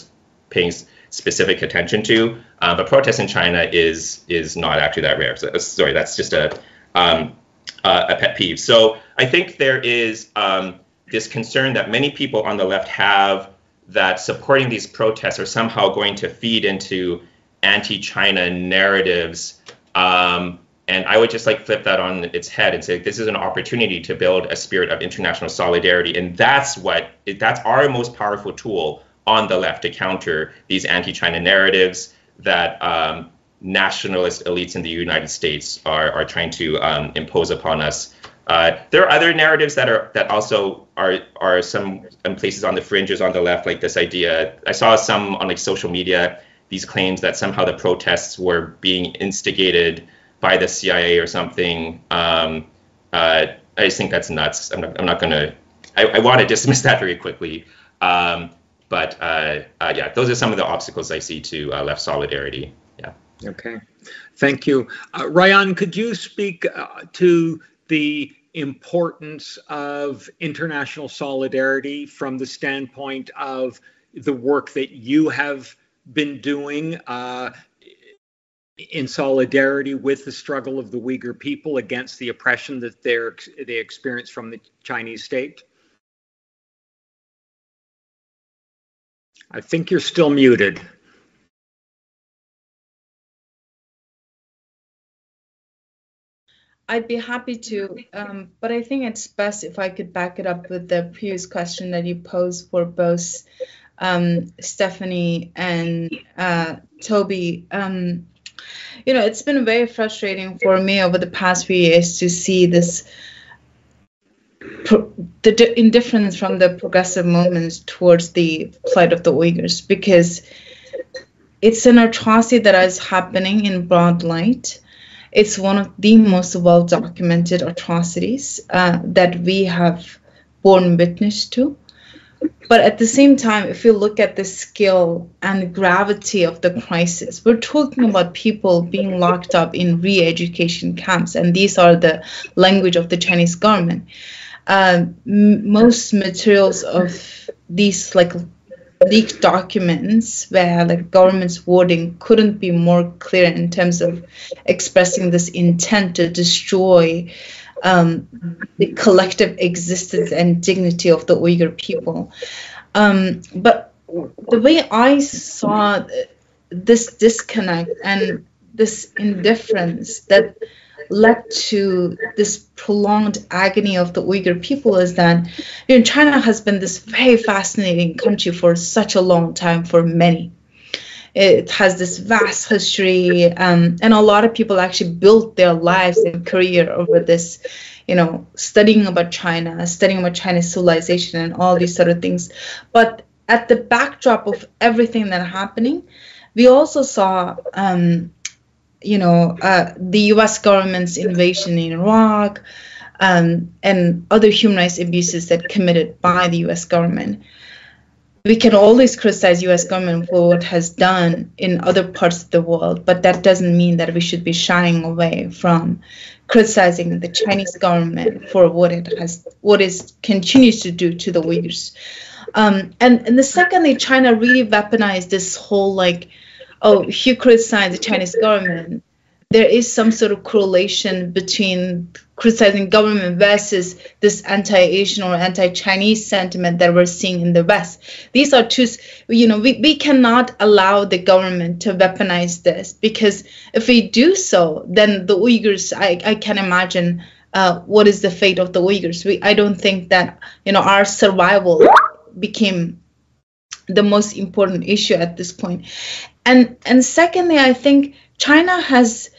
paying specific attention to. Uh, but protests in china is is not actually that rare. So, sorry that's just a um, uh, a pet peeve. So i think there is um, this concern that many people on the left have that supporting these protests are somehow going to feed into anti-china narratives um, and I would just like flip that on its head and say this is an opportunity to build a spirit of international solidarity, and that's what that's our most powerful tool on the left to counter these anti-China narratives that um, nationalist elites in the United States are are trying to um, impose upon us. Uh, there are other narratives that are that also are are some places on the fringes on the left, like this idea. I saw some on like social media these claims that somehow the protests were being instigated by the CIA or something. Um, uh, I just think that's nuts. I'm not, I'm not going to, I want to dismiss *laughs* that very quickly. Um, but uh, uh, yeah, those are some of the obstacles I see to uh, left solidarity. Yeah. Okay. Thank you. Uh, Rayhan, could you speak uh, to the importance of international solidarity from the standpoint of the work that you have been doing in solidarity with the struggle of the Uyghur people against the oppression that they experience from the Chinese state? I think you're still muted. I'd be happy to, um, but I think it's best if I could back it up with the previous question that you posed for both um, Stephanie and uh, Toby. Um, you know, it's been very frustrating for me over the past few years to see this the indifference from the progressive movements towards the plight of the Uyghurs because it's an atrocity that is happening in broad light. It's one of the most well documented atrocities uh, that we have borne witness to. But at the same time, if you look at the scale and gravity of the crisis, we're talking about people being locked up in re education camps, and these are the language of the Chinese government. Uh, m- most materials of these like leaked documents where like government's wording couldn't be more clear in terms of expressing this intent to destroy um, the collective existence and dignity of the Uyghur people. Um, but the way I saw this disconnect and this indifference that led to this prolonged agony of the Uyghur people is that you know, China has been this very fascinating country for such a long time for many. It has this vast history, um, and a lot of people actually built their lives and career over this, you know, studying about China, studying about Chinese civilization, and all these sort of things. But at the backdrop of everything that happening, we also saw um, you know, uh, the U.S. government's invasion in Iraq um, and other human rights abuses that committed by the U.S. government. We can always criticize U.S. government for what has done in other parts of the world, but that doesn't mean that we should be shying away from criticizing the Chinese government for what it has, what it continues to do to the Uyghurs. Um, and and the secondly, China really weaponized this whole like oh, if you criticize the Chinese government, there is some sort of correlation between criticizing government versus this anti-Asian or anti-Chinese sentiment that we're seeing in the West. These are two, you know, we, we cannot allow the government to weaponize this because if we do so, then the Uyghurs, I, I can imagine uh, what is the fate of the Uyghurs. We, I don't think that, you know, our survival became the most important issue at this point. And and secondly i think china has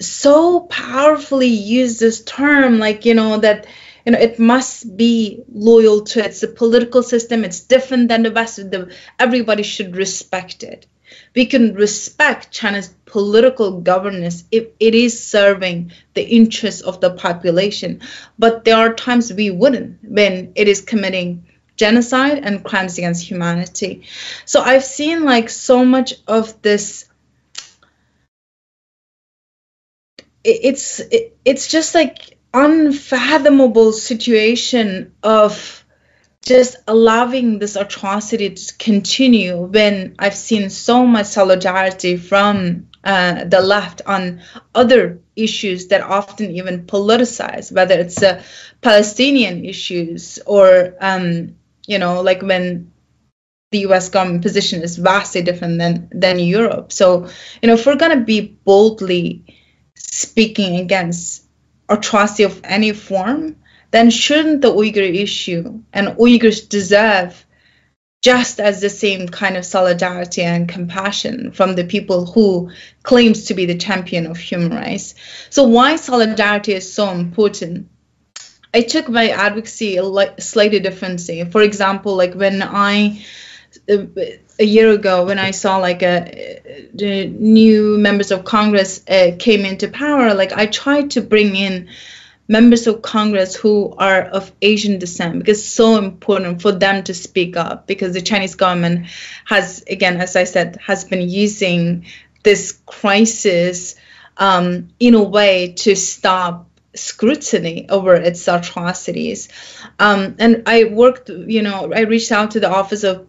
so powerfully used this term like you know that you know it must be loyal to its political system. It's different than the west. The, everybody should respect it. We can respect china's political governance if it is serving the interests of the population. But there are times we wouldn't when it is committing genocide and crimes against humanity. So I've seen like so much of this. It's it's just like unfathomable situation of just allowing this atrocity to continue when I've seen so much solidarity from uh, the left on other issues that often even politicize, whether it's uh, Palestinian issues or um, you know, like when the US government position is vastly different than than Europe. So, you know, if we're gonna be boldly speaking against atrocity of any form, then shouldn't the Uyghur issue and Uyghurs deserve just as the same kind of solidarity and compassion from the people who claims to be the champion of human rights. So why solidarity is so important I took my advocacy slightly differently. For example, like when I a year ago when I saw like a, the new members of Congress uh, came into power, like I tried to bring in members of Congress who are of Asian descent because it's so important for them to speak up because the Chinese government has, again, as I said, has been using this crisis um, in a way to stop scrutiny over its atrocities. Um, and I worked, you know, I reached out to the Office of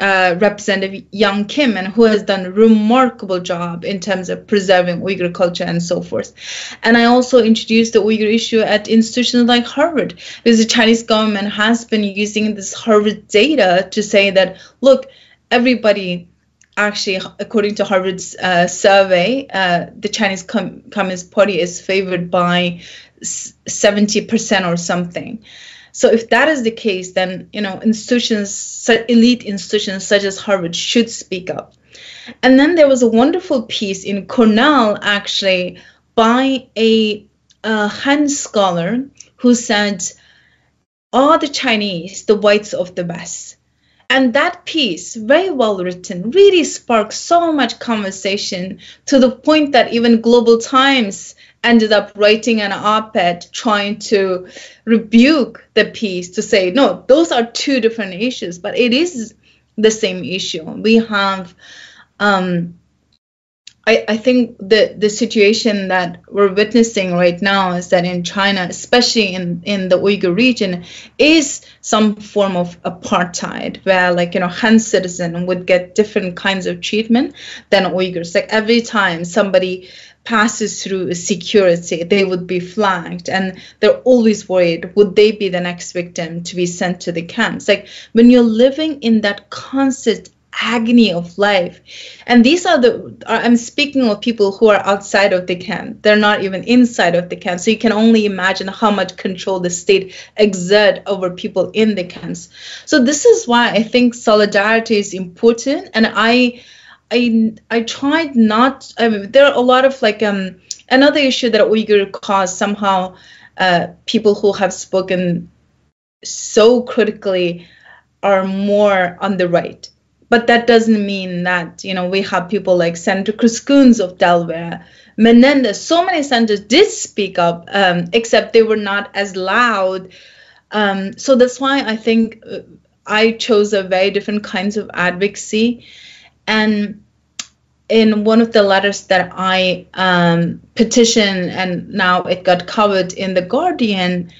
uh, Representative Young Kim, and who has done a remarkable job in terms of preserving Uyghur culture and so forth. And I also introduced the Uyghur issue at institutions like Harvard, because the Chinese government has been using this Harvard data to say that, look, everybody actually, according to Harvard's uh, survey, uh, the Chinese Com- Communist Party is favored by 70% or something. So if that is the case, then you know institutions, elite institutions such as Harvard should speak up. And then there was a wonderful piece in Cornell actually by a, a Han scholar who said, "Are the Chinese the whites of the West?" And that piece, very well written, really sparked so much conversation to the point that even Global Times ended up writing an op-ed trying to rebuke the piece to say no those are two different issues but it is the same issue. We have um, I, I think the, the situation that we're witnessing right now is that in China, especially in, in the Uyghur region, is some form of apartheid where like, you know, Han citizen would get different kinds of treatment than Uyghurs. Like every time somebody passes through security, they would be flagged. And they're always worried would they be the next victim to be sent to the camps? Like when you're living in that constant agony of life and these are the i'm speaking of people who are outside of the camp they're not even inside of the camp so you can only imagine how much control the state exert over people in the camps so this is why i think solidarity is important and i I I tried not. I mean, there are a lot of like um another issue that Uyghur cause somehow uh, people who have spoken so critically are more on the right. But that doesn't mean that you know we have people like Senator Chris Coons of Delaware, Menendez. So many senators did speak up, um, except they were not as loud. Um, so that's why I think uh, I chose a very different kinds of advocacy and in one of the letters that I um, petitioned, and now it got covered in the Guardian,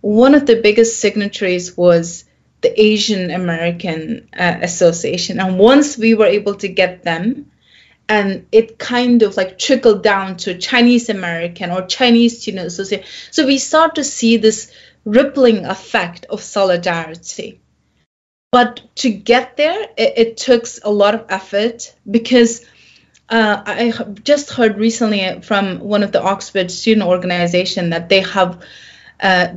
one of the biggest signatories was the Asian American uh, Association. And once we were able to get them, and it kind of like trickled down to Chinese American or Chinese Student Association. So we start to see this rippling effect of solidarity. But to get there, it, it took a lot of effort because uh, I just heard recently from one of the Oxford student organization that they have uh,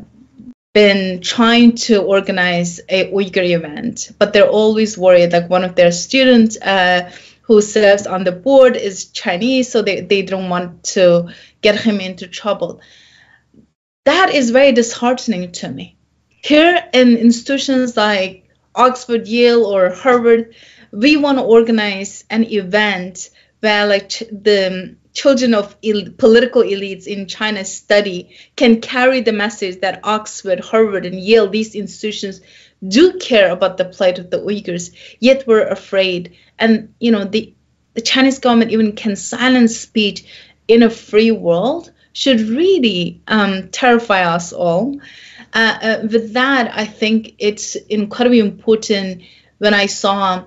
been trying to organize a Uyghur event, but they're always worried. Like one of their students uh, who serves on the board is Chinese, so they, they don't want to get him into trouble. That is very disheartening to me. Here in institutions like Oxford, Yale, or Harvard, we want to organize an event where like the children of political elites in China study can carry the message that Oxford, Harvard, and Yale, these institutions do care about the plight of the Uyghurs, yet we're afraid. And you know, the the Chinese government even can silence speech in a free world should really um, terrify us all. Uh, uh, with that, I think it's incredibly important when I saw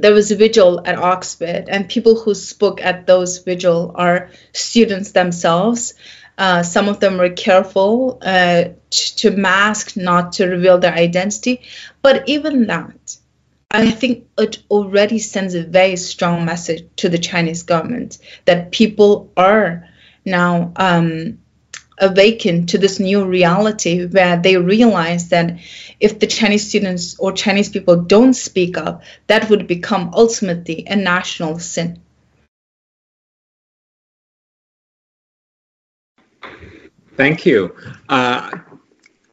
there was a vigil at Oxford, and people who spoke at those vigil are students themselves. Uh, some of them were careful uh, to mask, not to reveal their identity. But even that, I think it already sends a very strong message to the Chinese government that people are now um, awakened to this new reality where they realize that if the Chinese students or Chinese people don't speak up, that would become ultimately a national sin. Thank you. Uh,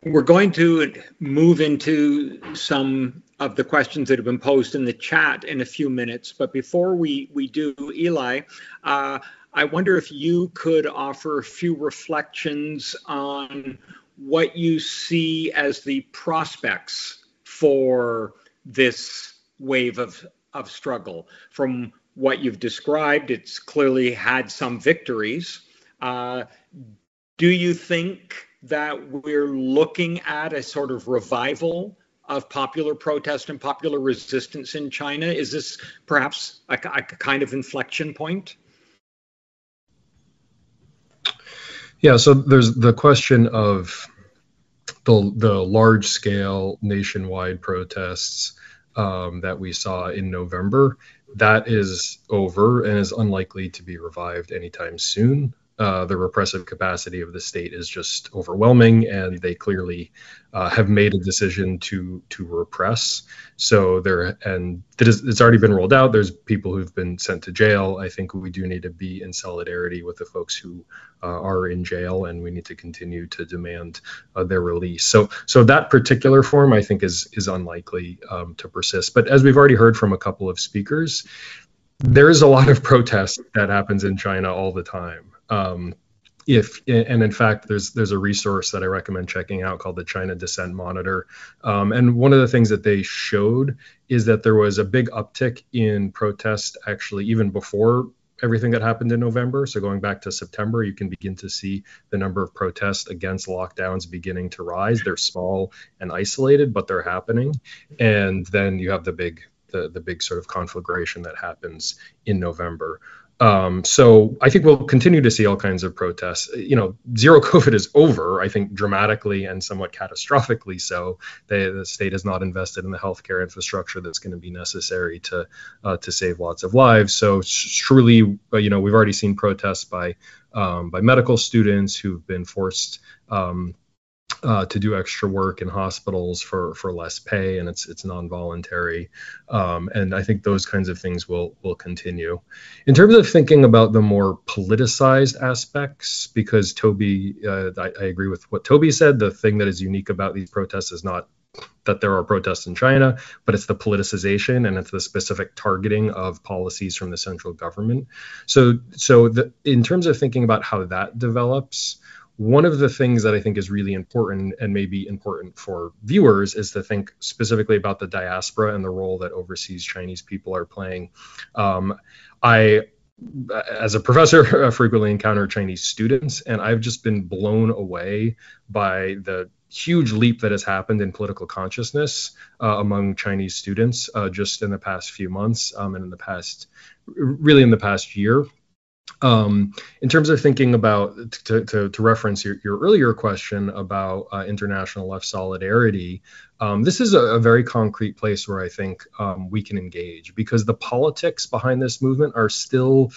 we're going to move into some of the questions that have been posed in the chat in a few minutes. But before we, we do, Eli, uh, I wonder if you could offer a few reflections on what you see as the prospects for this wave of, of struggle. From what you've described, it's clearly had some victories. Uh, do you think that we're looking at a sort of revival of popular protest and popular resistance in China? Is this perhaps a, a kind of inflection point? Yeah, so there's the question of the the large scale nationwide protests um, that we saw in November. That is over and is unlikely to be revived anytime soon uh, the repressive capacity of the state is just overwhelming, and they clearly uh, have made a decision to to repress. So there, and it is, it's already been rolled out. There's people who've been sent to jail. I think we do need to be in solidarity with the folks who uh, are in jail, and we need to continue to demand uh, their release. So, so that particular form, I think, is is unlikely um, to persist. But as we've already heard from a couple of speakers, there is a lot of protest that happens in China all the time. Um, if and in fact there's there's a resource that i recommend checking out called the china dissent monitor. Um, and one of the things that they showed is that there was a big uptick in protest actually even before everything that happened in november. So going back to september you can begin to see the number of protests against lockdowns beginning to rise. They're small and isolated but they're happening. And then you have the big the, the big sort of conflagration that happens in november um, so I think we'll continue to see all kinds of protests. You know, zero *laughs* COVID is over. I think dramatically and somewhat catastrophically so. The state has not invested in the healthcare infrastructure that's going to be necessary to uh, to save lots of lives. So truly, uh, you know, we've already seen protests by um, by medical students who've been forced. Um, uh, to do extra work in hospitals for for less pay, and it's it's non-voluntary. Um, and I think those kinds of things will will continue. In terms of thinking about the more politicized aspects, because Toby, uh, I, I agree with what Toby said. The thing that is unique about these protests is not that there are protests in China, but it's the politicization and it's the specific targeting of policies from the central government. So, so the, in terms of thinking about how that develops, one of the things that I think is really important and maybe important for viewers is to think specifically about the diaspora and the role that overseas Chinese people are playing. Um, I, as a professor, *laughs* frequently encounter Chinese students, and I've just been blown away by the huge leap that has happened in political consciousness uh, among Chinese students uh, just in the past few months um, and in the past, really in the past year. Um, in terms of thinking about, to, to, to reference your, your, earlier question about uh, international left solidarity, um, this is a, a, very concrete place where I think um, we can engage because the politics behind this movement are still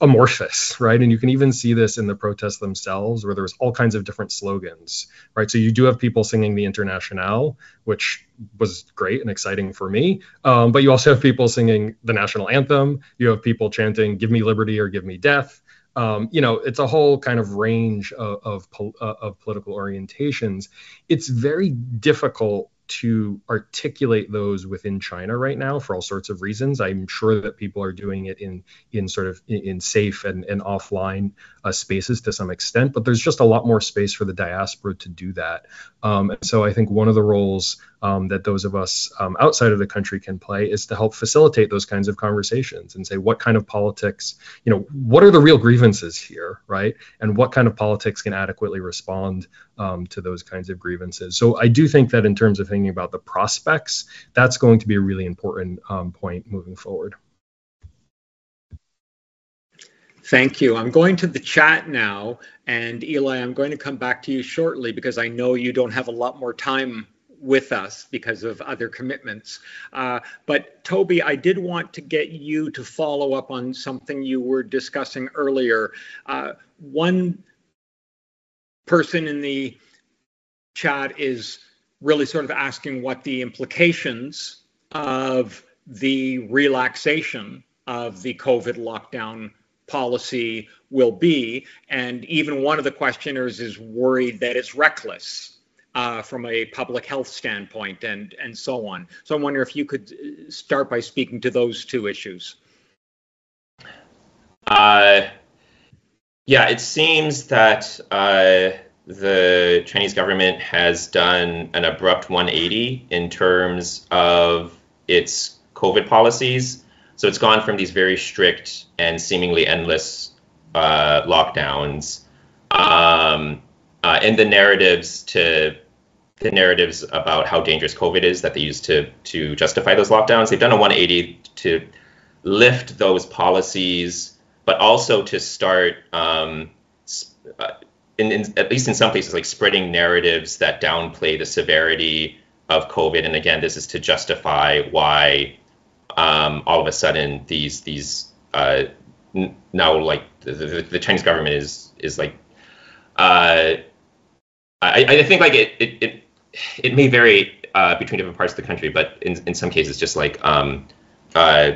amorphous, right? And you can even see this in the protests themselves, where there's all kinds of different slogans, right? So you do have people singing the Internationale, which was great and exciting for me. Um, but you also have people singing the national anthem. You have people chanting "Give me liberty" or "Give me death." Um, you know, it's a whole kind of range of of, uh, of political orientations. It's very difficult to articulate those within China right now for all sorts of reasons. I'm sure that people are doing it in in sort of in, safe and, and offline uh, spaces to some extent, but there's just a lot more space for the diaspora to do that. Um, and so I think one of the roles um, that those of us um, outside of the country can play is to help facilitate those kinds of conversations and say what kind of politics, you know, what are the real grievances here, right? And what kind of politics can adequately respond um, to those kinds of grievances. So I do think that in terms of thinking about the prospects, that's going to be a really important um, point moving forward. Thank you. I'm going to the chat now. And Eli, I'm going to come back to you shortly because I know you don't have a lot more time with us because of other commitments. Uh, but Toby, I did want to get you to follow up on something you were discussing earlier. Uh, one person in the chat is really sort of asking what the implications of the relaxation of the COVID lockdown policy will be. And even one of the questioners is worried that it's reckless uh, from a public health standpoint and, and so on. So I wonder if you could uh, start by speaking to those two issues. Uh, yeah, it seems that uh, the Chinese government has done an abrupt 180 in terms of its COVID policies. So it's gone from these very strict and seemingly endless uh, lockdowns um, uh, and the narratives to the narratives about how dangerous COVID is that they use to to justify those lockdowns. They've done a 180 to lift those policies, but also to start, um, uh, in, in, at least in some places, like spreading narratives that downplay the severity of COVID. And again, this is to justify why um, all of a sudden these these uh, n- now like the, the, the, Chinese government is is like uh, I, I think like it it it, it may vary uh, between different parts of the country, but in in some cases just like um, uh,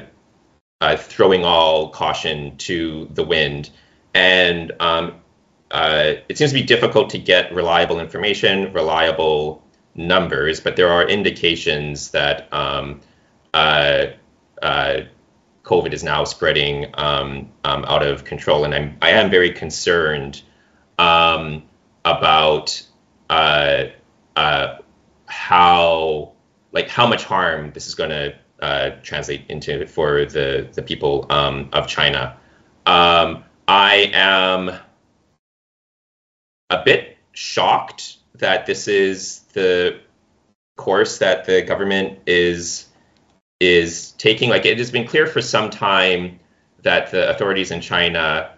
uh, throwing all caution to the wind. And um, uh, it seems to be difficult to get reliable information, reliable numbers, but there are indications that um, uh, uh, COVID is now spreading um, um, out of control, and I'm I am very concerned um, about uh, how like how much harm this is going to uh, translate into for the the people um, of China. Um, I am a bit shocked that this is the course that the government is is taking like it has been clear for some time that the authorities in China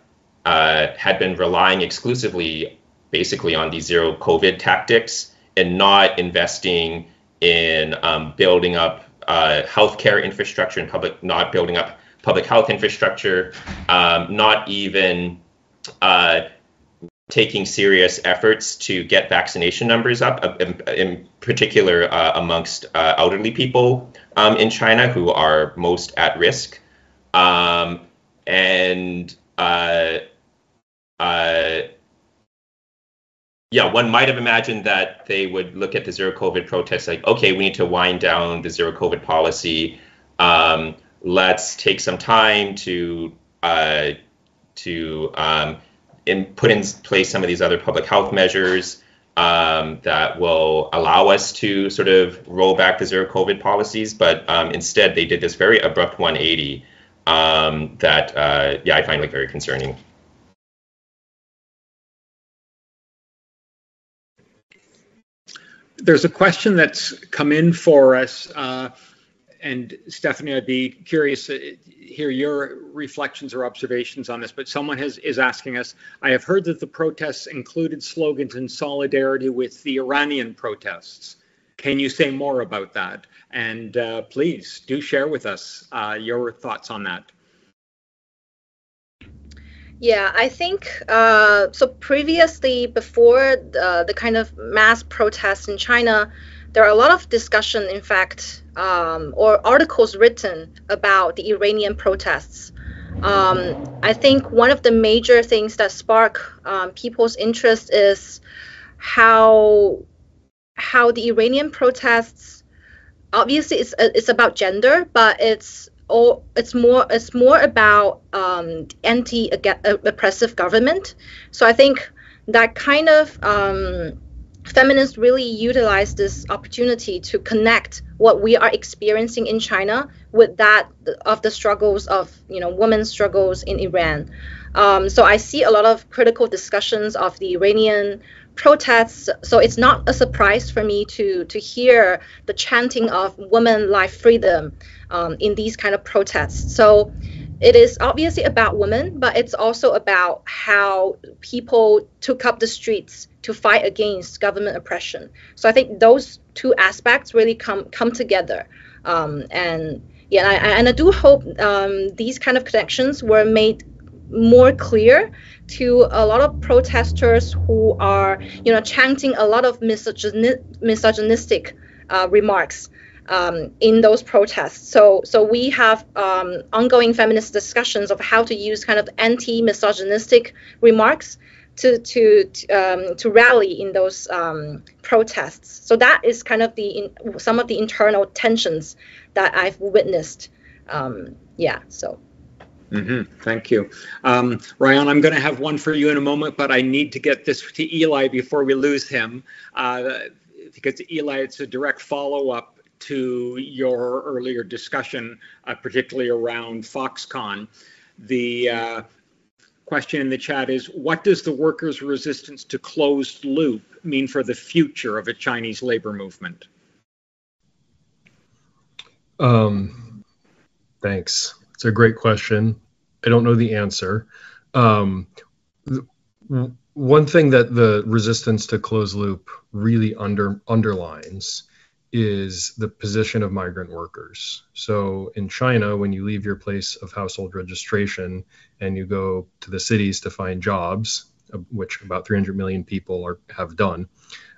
uh, had been relying exclusively basically on these zero COVID tactics and not investing in um, building up uh, healthcare infrastructure and public, not building up public health infrastructure, um, not even uh, taking serious efforts to get vaccination numbers up, uh, in, in particular uh, amongst uh, elderly people um, in China who are most at risk. Um, and uh, uh, yeah, one might have imagined that they would look at the zero COVID protests like, okay, we need to wind down the zero COVID policy. Um, let's take some time to uh, to um, in, put in place some of these other public health measures um, that will allow us to sort of roll back the zero COVID policies. But um, instead, they did this very abrupt 180 um, that, uh, yeah, I find like very concerning. There's a question that's come in for us. Uh, and Stephanie, I'd be curious to hear your reflections or observations on this. But someone has, is asking us I have heard that the protests included slogans in solidarity with the Iranian protests. Can you say more about that? And uh, please do share with us uh, your thoughts on that. Yeah, I think uh, so. Previously, before the, the kind of mass protests in China, there are a lot of discussion, in fact, um, or articles written about the Iranian protests. Um, I think one of the major things that spark um, people's interest is how how the Iranian protests obviously it's it's about gender, but it's all it's more it's more about um, anti oppressive government. So I think that kind of um, feminists really utilize this opportunity to connect what we are experiencing in China with that of the struggles of you know women's struggles in Iran. Um, so I see a lot of critical discussions of the Iranian protests. So it's not a surprise for me to to hear the chanting of women life freedom um, in these kind of protests. So it is obviously about women, but it's also about how people took up the streets to fight against government oppression. So I think those two aspects really come come together. Um, and yeah, and I, and I do hope um, these kind of connections were made more clear to a lot of protesters who are, you know, chanting a lot of misogyni- misogynistic uh, remarks um, in those protests. So, so we have um, ongoing feminist discussions of how to use kind of anti-misogynistic remarks to to um, to rally in those um, protests. So that is kind of the in, some of the internal tensions that I've witnessed. Um, yeah. So. Mm-hmm. Thank you. Um, Rayhan, I'm going to have one for you in a moment, but I need to get this to Eli before we lose him. Uh, because Eli, it's a direct follow up to your earlier discussion, uh, particularly around Foxconn. The uh, question in the chat is What does the workers' resistance to closed loop mean for the future of a Chinese labor movement? Um, thanks. It's a great question. I don't know the answer. Um, one thing that the resistance to closed loop really under underlines is the position of migrant workers. So in China, when you leave your place of household registration and you go to the cities to find jobs, which about 300 million people are, have done,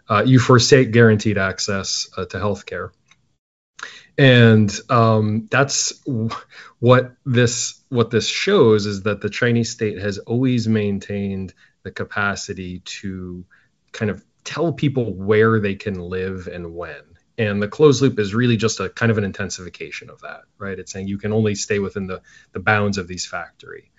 uh, you forsake guaranteed access uh, to healthcare. And um, that's what this what this shows is that the Chinese state has always maintained the capacity to kind of tell people where they can live and when. And the closed loop is really just a kind of an intensification of that, right? It's saying you can only stay within the, the bounds of these factory.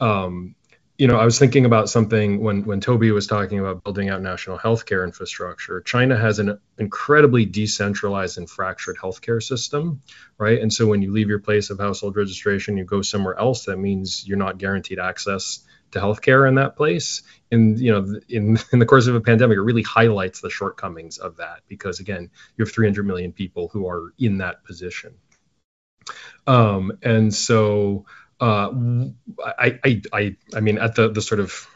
Um, you know, I was thinking about something when when Toby was talking about building out national healthcare infrastructure. China has an incredibly decentralized and fractured healthcare system, right? And so when you leave your place of household registration, you go somewhere else. That means you're not guaranteed access to healthcare in that place. And you know, in in the course of a pandemic, it really highlights the shortcomings of that because again, you have 300 million people who are in that position. Um, and so uh, I, I I I mean, at the the sort of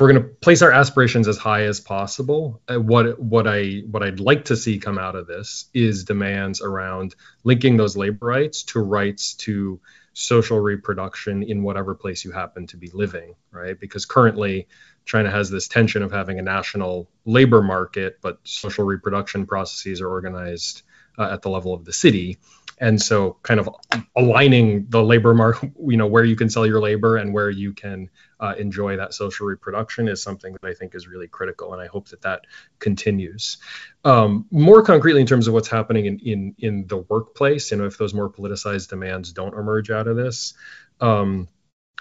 if we're going to place our aspirations as high as possible, uh, what what I what I'd like to see come out of this is demands around linking those labor rights to rights to social reproduction in whatever place you happen to be living, right? Because currently, China has this tension of having a national labor market, but social reproduction processes are organized uh, at the level of the city and so kind of aligning the labor market you know where you can sell your labor and where you can uh, enjoy that social reproduction is something that i think is really critical and i hope that that continues. Um, more concretely in terms of what's happening in, in in the workplace you know if those more politicized demands don't emerge out of this um,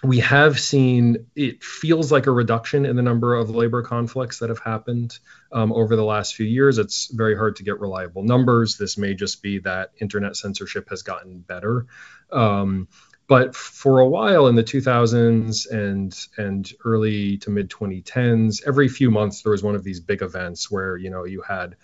we have seen it feels like a reduction in the number of labor conflicts that have happened um, over the last few years. It's very hard to get reliable numbers. This may just be that internet censorship has gotten better. Um, but for a while in the 2000s and and early to mid 2010s, every few months there was one of these big events where you know you had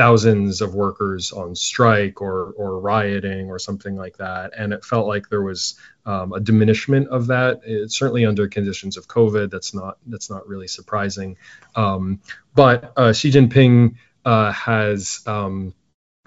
thousands of workers on strike or or rioting or something like that. And it felt like there was um, a diminishment of that it's certainly under conditions of covid that's not that's not really surprising. Um, but uh, xi jinping uh, has um,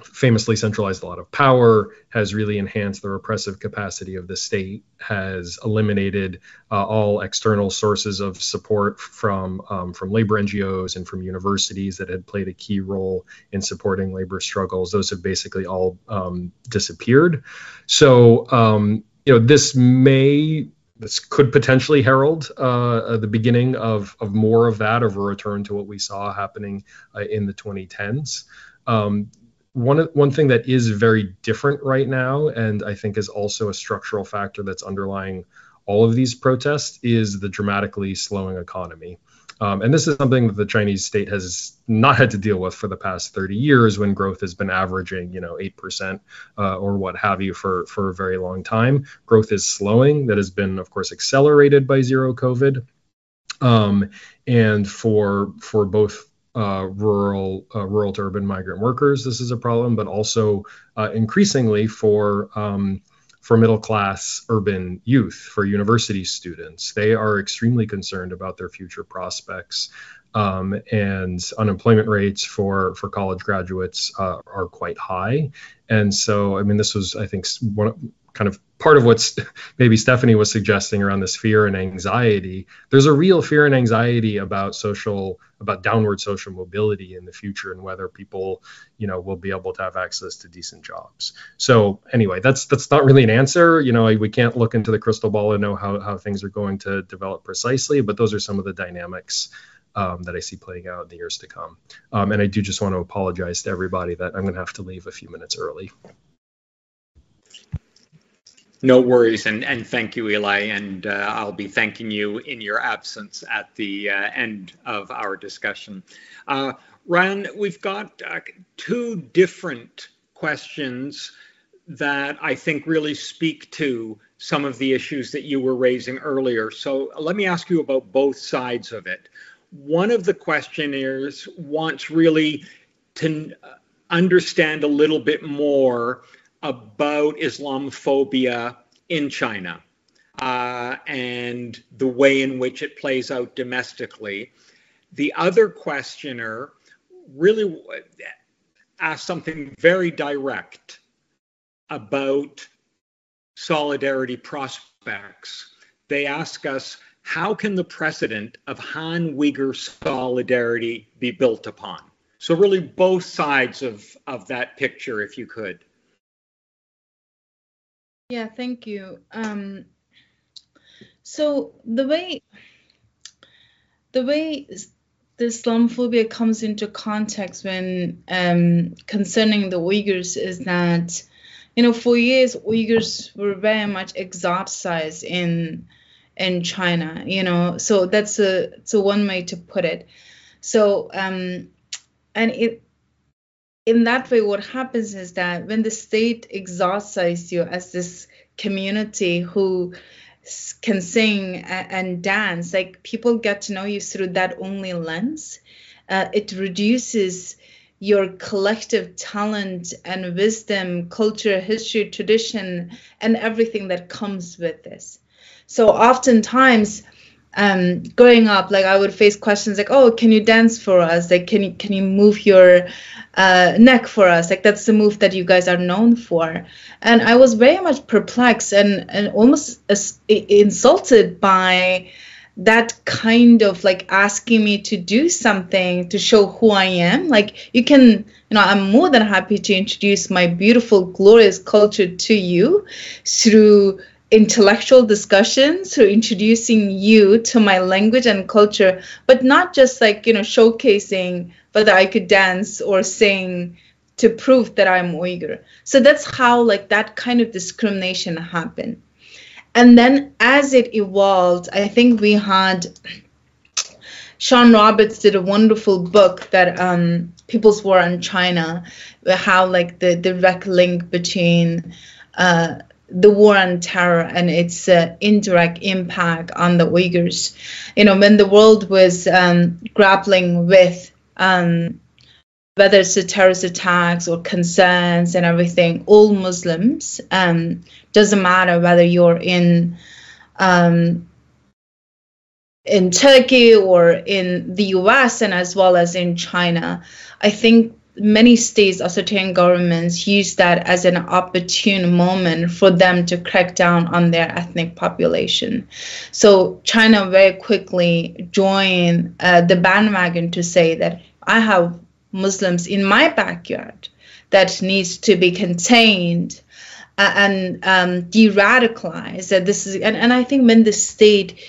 famously centralized a lot of power, has really enhanced the repressive capacity of the state, has eliminated uh, all external sources of support from um, from labor NGOs and from universities that had played a key role in supporting labor struggles. Those have basically all um, disappeared. So um, you know this may this could potentially herald uh, the beginning of, of more of that, of a return to what we saw happening uh, in the 2010s. Um, one one thing that is very different right now, and I think is also a structural factor that's underlying all of these protests, is the dramatically slowing economy. Um, and this is something that the Chinese state has not had to deal with for the past 30 years, when growth has been averaging, you know, 8% uh, or what have you for for a very long time. Growth is slowing. That has been, of course, accelerated by zero COVID. Um, and for for both uh, rural uh, rural to urban migrant workers. This is a problem, but also uh, increasingly for um, for middle class urban youth, for university students. They are extremely concerned about their future prospects. Um, and unemployment rates for for college graduates uh, are quite high, and so I mean this was I think one kind of part of what's *laughs* maybe Stephanie was suggesting around this fear and anxiety. There's a real fear and anxiety about social, about downward social mobility in the future and whether people, you know, will be able to have access to decent jobs. So anyway, that's that's not really an answer. You know, we can't look into the crystal ball and know how how things are going to develop precisely, but those are some of the dynamics. Um, that I see playing out in the years to come. Um, and I do just want to apologize to everybody that I'm going to have to leave a few minutes early. No worries, and, and thank you, Eli. And uh, I'll be thanking you in your absence at the uh, end of our discussion. Uh, Rayhan, we've got uh, two different questions that I think really speak to some of the issues that you were raising earlier. So let me ask you about both sides of it. One of the questionnaires wants really to understand a little bit more about Islamophobia in China uh, and the way in which it plays out domestically. The other questioner really asked something very direct about solidarity prospects. They ask us, how can the precedent of Han Uyghur solidarity be built upon? So, really, both sides of, of that picture, if you could. Yeah, thank you. Um, so the way the way the Islamophobia comes into context when um, concerning the Uyghurs is that you know for years Uyghurs were very much exoticized in in China. You know, so that's a a one way to put it. So um, and it in that way, what happens is that when the state exoticizes you as this community who can sing and dance, like people get to know you through that only lens, uh, it reduces your collective talent and wisdom, culture, history, tradition, and everything that comes with this. So oftentimes, um, growing up, like I would face questions like, "Oh, can you dance for us? Like, can you can you move your uh, neck for us? Like, that's the move that you guys are known for." And I was very much perplexed and and almost as, insulted by that kind of like asking me to do something to show who I am. Like, you can, you know, I'm more than happy to introduce my beautiful, glorious culture to you through intellectual discussions through introducing you to my language and culture but not just like you know showcasing whether i could dance or sing to prove that i'm uyghur. So that's how like that kind of discrimination happened. And then as it evolved i think we had Sean Roberts did a wonderful book that um, People's War on China, how like the direct link between uh, the war on terror and its uh, indirect impact on the Uyghurs. You know, when the world was um, grappling with um, whether it's the terrorist attacks or concerns and everything, all Muslims, um, doesn't matter whether you're in um, in Turkey or in the US and as well as in China. I think many states, authoritarian governments, use that as an opportune moment for them to crack down on their ethnic population. So China very quickly joined uh, the bandwagon to say that I have Muslims in my backyard that needs to be contained uh, and um, de-radicalized. That this is, and, and I think when the state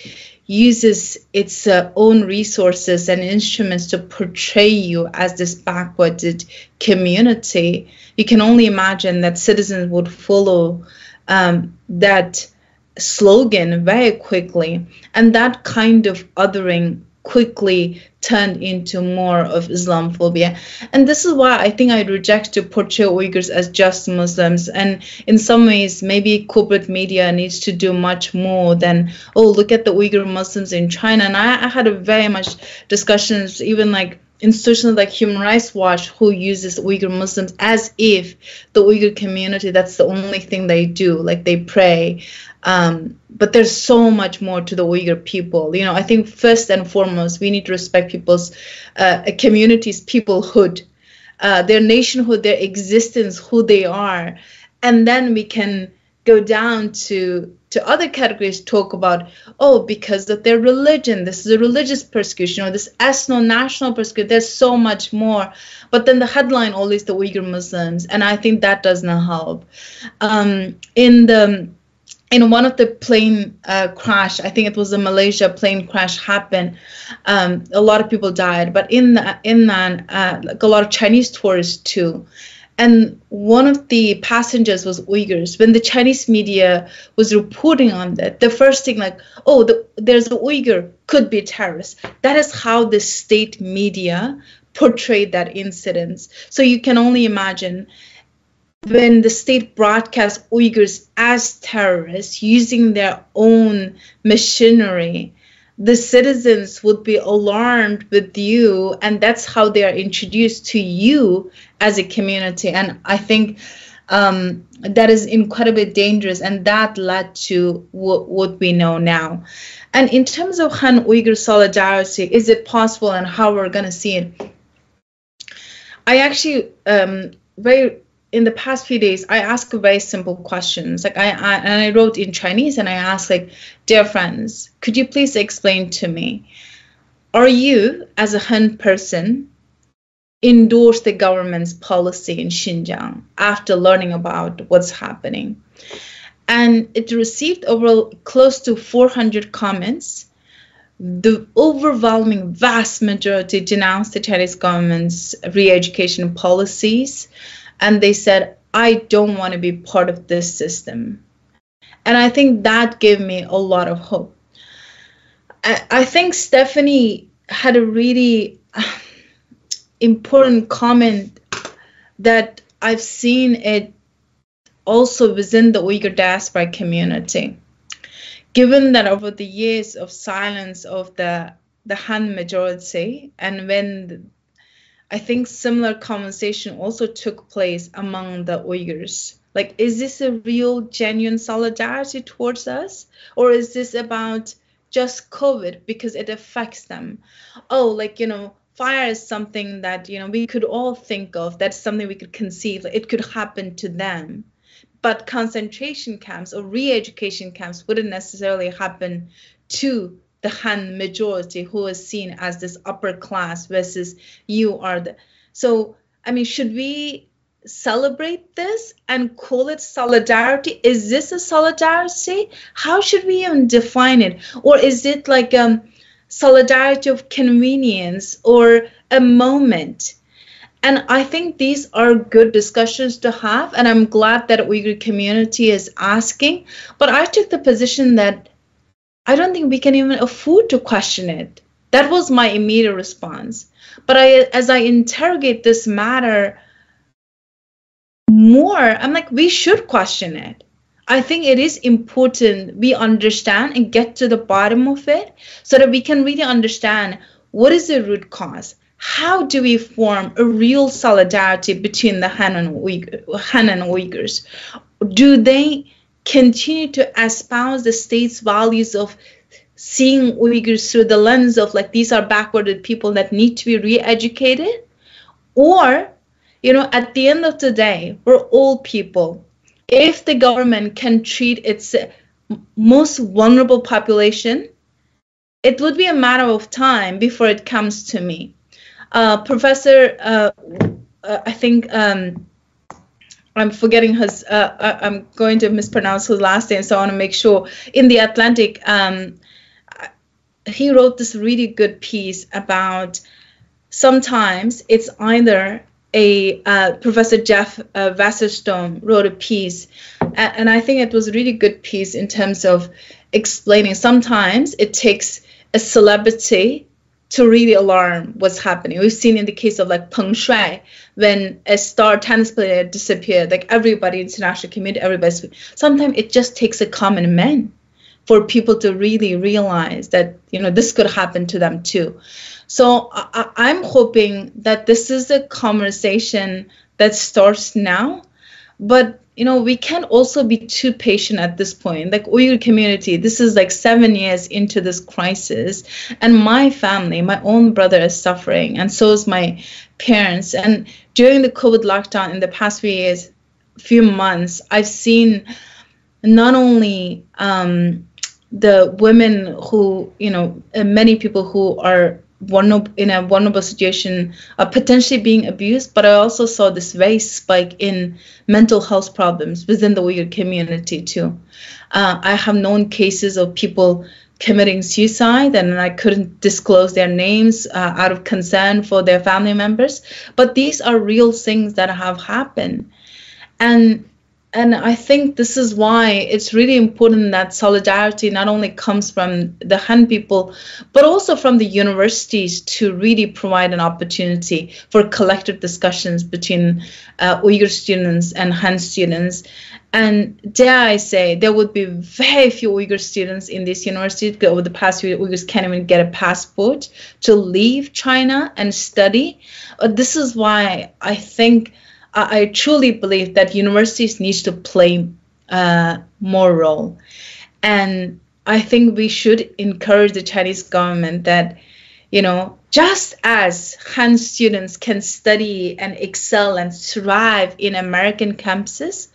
uses its uh, own resources and instruments to portray you as this backwarded community, you can only imagine that citizens would follow um, that slogan very quickly. And that kind of othering quickly turned into more of Islamophobia. And this is why I think I reject to portray Uyghurs as just Muslims. And in some ways, maybe corporate media needs to do much more than, oh, look at the Uyghur Muslims in China. And I, I had a very much discussions, even like institutions like Human Rights Watch who uses Uyghur Muslims as if the Uyghur community that's the only thing they do, like they pray. Um, but there's so much more to the Uyghur people. You know, I think first and foremost we need to respect people's uh, communities, peoplehood, uh, their nationhood, their existence, who they are, and then we can go down to to other categories talk about oh because of their religion. This is a religious persecution or this ethno-national persecution. There's so much more. But then the headline always the uyghur muslims and i think that does not help. Um, in the in one of the plane uh, crash i think it was a malaysia plane crash happened um, a lot of people died. But in in that uh, like a lot of chinese tourists too and one of the passengers was Uyghurs. When the Chinese media was reporting on that, the first thing like, oh, the, there's a Uyghur, could be a terrorist. That is how the state media portrayed that incident. So you can only imagine when the state broadcasts Uyghurs as terrorists using their own machinery the citizens would be alarmed with you and that's how they are introduced to you as a community. And i think um, that is incredibly dangerous and that led to what, what we know now. And in terms of han uyghur solidarity is it possible and how we're going to see it? I actually um, very in the past few days, I ask very simple questions. Like I, I and I wrote in Chinese and I asked like, dear friends, could you please explain to me, are you as a Han person endorse the government's policy in Xinjiang after learning about what's happening? And it received over close to 400 comments. The overwhelming vast majority denounced the Chinese government's re-education policies and they said, I don't want to be part of this system. And I think that gave me a lot of hope. I, I think Stephanie had a really *sighs* important comment that I've seen it also within the Uyghur diaspora community. Given that over the years of silence of the the Han majority, and when I think similar conversation also took place among the Uyghurs. Like, is this a real, genuine solidarity towards us? Or is this about just COVID because it affects them? Oh, like, you know, fire is something that, you know, we could all think of. That's something we could conceive. It could happen to them. But concentration camps or re education camps wouldn't necessarily happen to the Han majority who is seen as this upper class versus you are the so I mean should we celebrate this and call it solidarity? Is this a solidarity? How should we even define it? Or is it like um solidarity of convenience or a moment? And I think these are good discussions to have, and I'm glad that Uyghur community is asking. But I took the position that I don't think we can even afford to question it. That was my immediate response. But I, as I interrogate this matter more, I'm like, we should question it. I think it is important we understand and get to the bottom of it so that we can really understand what is the root cause. How do we form a real solidarity between the Han and, Han and Uyghurs? Do they continue to espouse the state's values of seeing Uyghurs through the lens of like these are backwarded people that need to be re-educated, or you know, at the end of the day, we're all people. If the government can treat its most vulnerable population, it would be a matter of time before it comes to me. Uh, Professor, uh, uh, I think um, I'm forgetting his. Uh, I'm going to mispronounce his last name, so I want to make sure. In the Atlantic, um, he wrote this really good piece about sometimes it's either a uh, Professor Jeff uh, Wasserstone wrote a piece, and I think it was a really good piece in terms of explaining. Sometimes it takes a celebrity to really alarm what's happening. We've seen in the case of like Peng Shuai, when a star tennis player disappeared, like everybody, international community, everybody. Sometimes it just takes a common man for people to really realize that you know this could happen to them too. So I, I'm hoping that this is a conversation that starts now, but you know, we can't also be too patient at this point. Like Uyghur community, this is like seven years into this crisis, and my family, my own brother is suffering, and so is my parents. And during the COVID lockdown in the past few years, few months, I've seen not only um, the women who, you know, many people who are vulnerable in a vulnerable situation are potentially being abused, but I also saw this very spike in mental health problems within the Uyghur community too. Uh, I have known cases of people committing suicide and I couldn't disclose their names uh, out of concern for their family members. But these are real things that have happened. And and I think this is why it's really important that solidarity not only comes from the Han people, but also from the universities to really provide an opportunity for collective discussions between uh, Uyghur students and Han students. And dare I say, there would be very few Uyghur students in this university. Over the past few Uyghurs can't even get a passport to leave China and study. Uh, this is why I think I, I truly believe that universities need to play uh, more role, and I think we should encourage the Chinese government that, you know, just as Han students can study and excel and thrive in American campuses,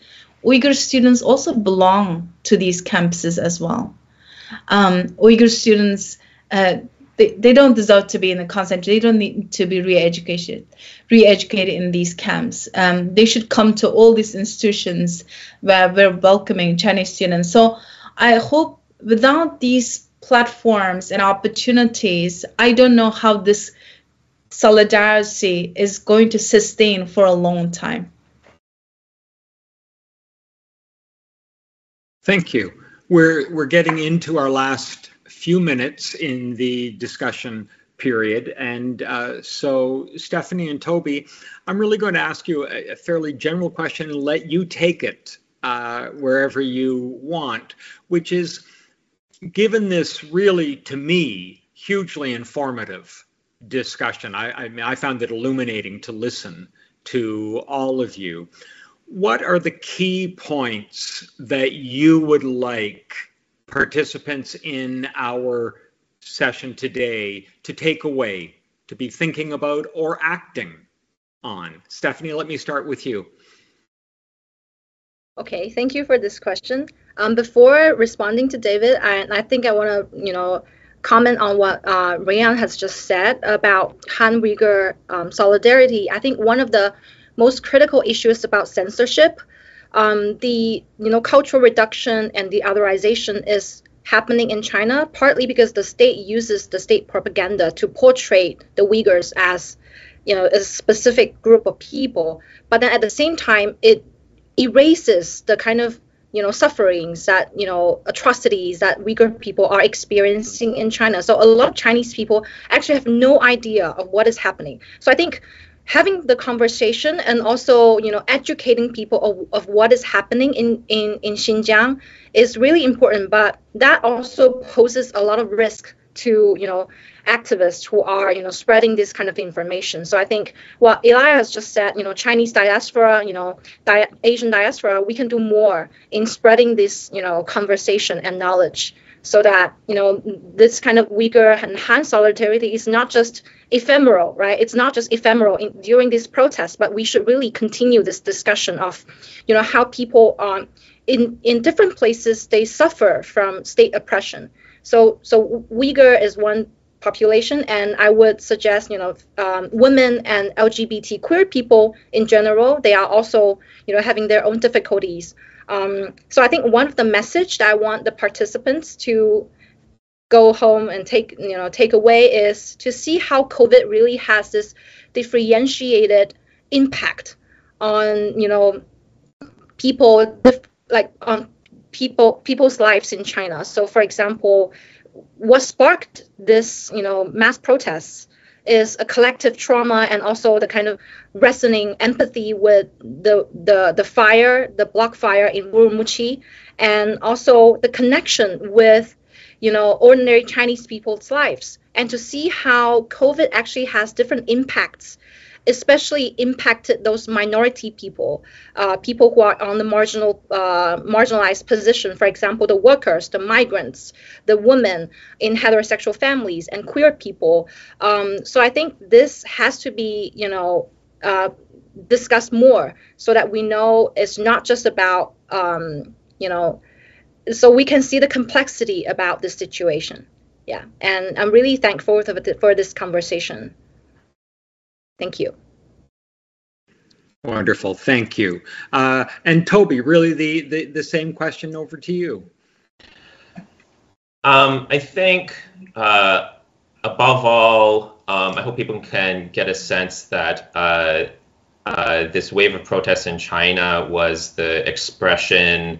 Uyghur students also belong to these campuses as well. Um, Uyghur students uh, they, they don't deserve to be in the concentration. They don't need to be re-educated, re-educated in these camps. Um, they should come to all these institutions where we're welcoming Chinese students. So I hope without these platforms and opportunities, I don't know how this solidarity is going to sustain for a long time. Thank you. We're we're getting into our last few minutes in the discussion period. And uh, so, Stephanie and Toby, I'm really going to ask you a, a fairly general question and let you take it uh, wherever you want, which is given this really, to me, hugely informative discussion, I, I, mean, I found it illuminating to listen to all of you. What are the key points that you would like participants in our session today to take away, to be thinking about, or acting on? Stephanie, let me start with you. Okay, thank you for this question. Um, before responding to David, I, I think I want to, you know, comment on what uh, has just said about Han Uyghur um, solidarity. I think one of the most critical issues about censorship um, the you know cultural reduction and the otherization is happening in China partly because the state uses the state propaganda to portray the Uyghurs as you know a specific group of people, but then at the same time it erases the kind of you know sufferings that you know atrocities that Uyghur people are experiencing in China. So a lot of Chinese people actually have no idea of what is happening. So I think having the conversation and also you know educating people of, of what is happening in, in in Xinjiang is really important but that also poses a lot of risk to you know activists who are you know spreading this kind of information. So i think what elias just said you know chinese diaspora you know di- asian diaspora we can do more in spreading this you know conversation and knowledge so that you know this kind of Uyghur and Han solidarity is not just ephemeral, right? It's not just ephemeral in, during these protests, but we should really continue this discussion of, you know, how people um, in in different places they suffer from state oppression. So so Uyghur is one population, and I would suggest, you know, um, women and LGBT queer people in general, they are also, you know, having their own difficulties. Um, so I think one of the message that I want the participants to go home and take you know take away is to see how COVID really has this differentiated impact on you know people like on people people's lives in China. So for example, what sparked this you know mass protests is a collective trauma and also the kind of resonating empathy with the the the fire, the block fire in Urumqi, and also the connection with you know, ordinary Chinese people's lives and to see how COVID actually has different impacts, especially impacted those minority people, uh, people who are on the marginal, uh, marginalized position. For example, the workers, the migrants, the women in heterosexual families, and queer people. Um, so I think this has to be, you know, uh, discussed more so that we know it's not just about, um, you know, so we can see the complexity about the situation. Yeah, and I'm really thankful for, for this conversation. Thank you. Wonderful, thank you. Uh, and Toby, really the, the, the same question over to you. Um, I think uh, above all, um, I hope people can get a sense that uh, uh, this wave of protests in China was the expression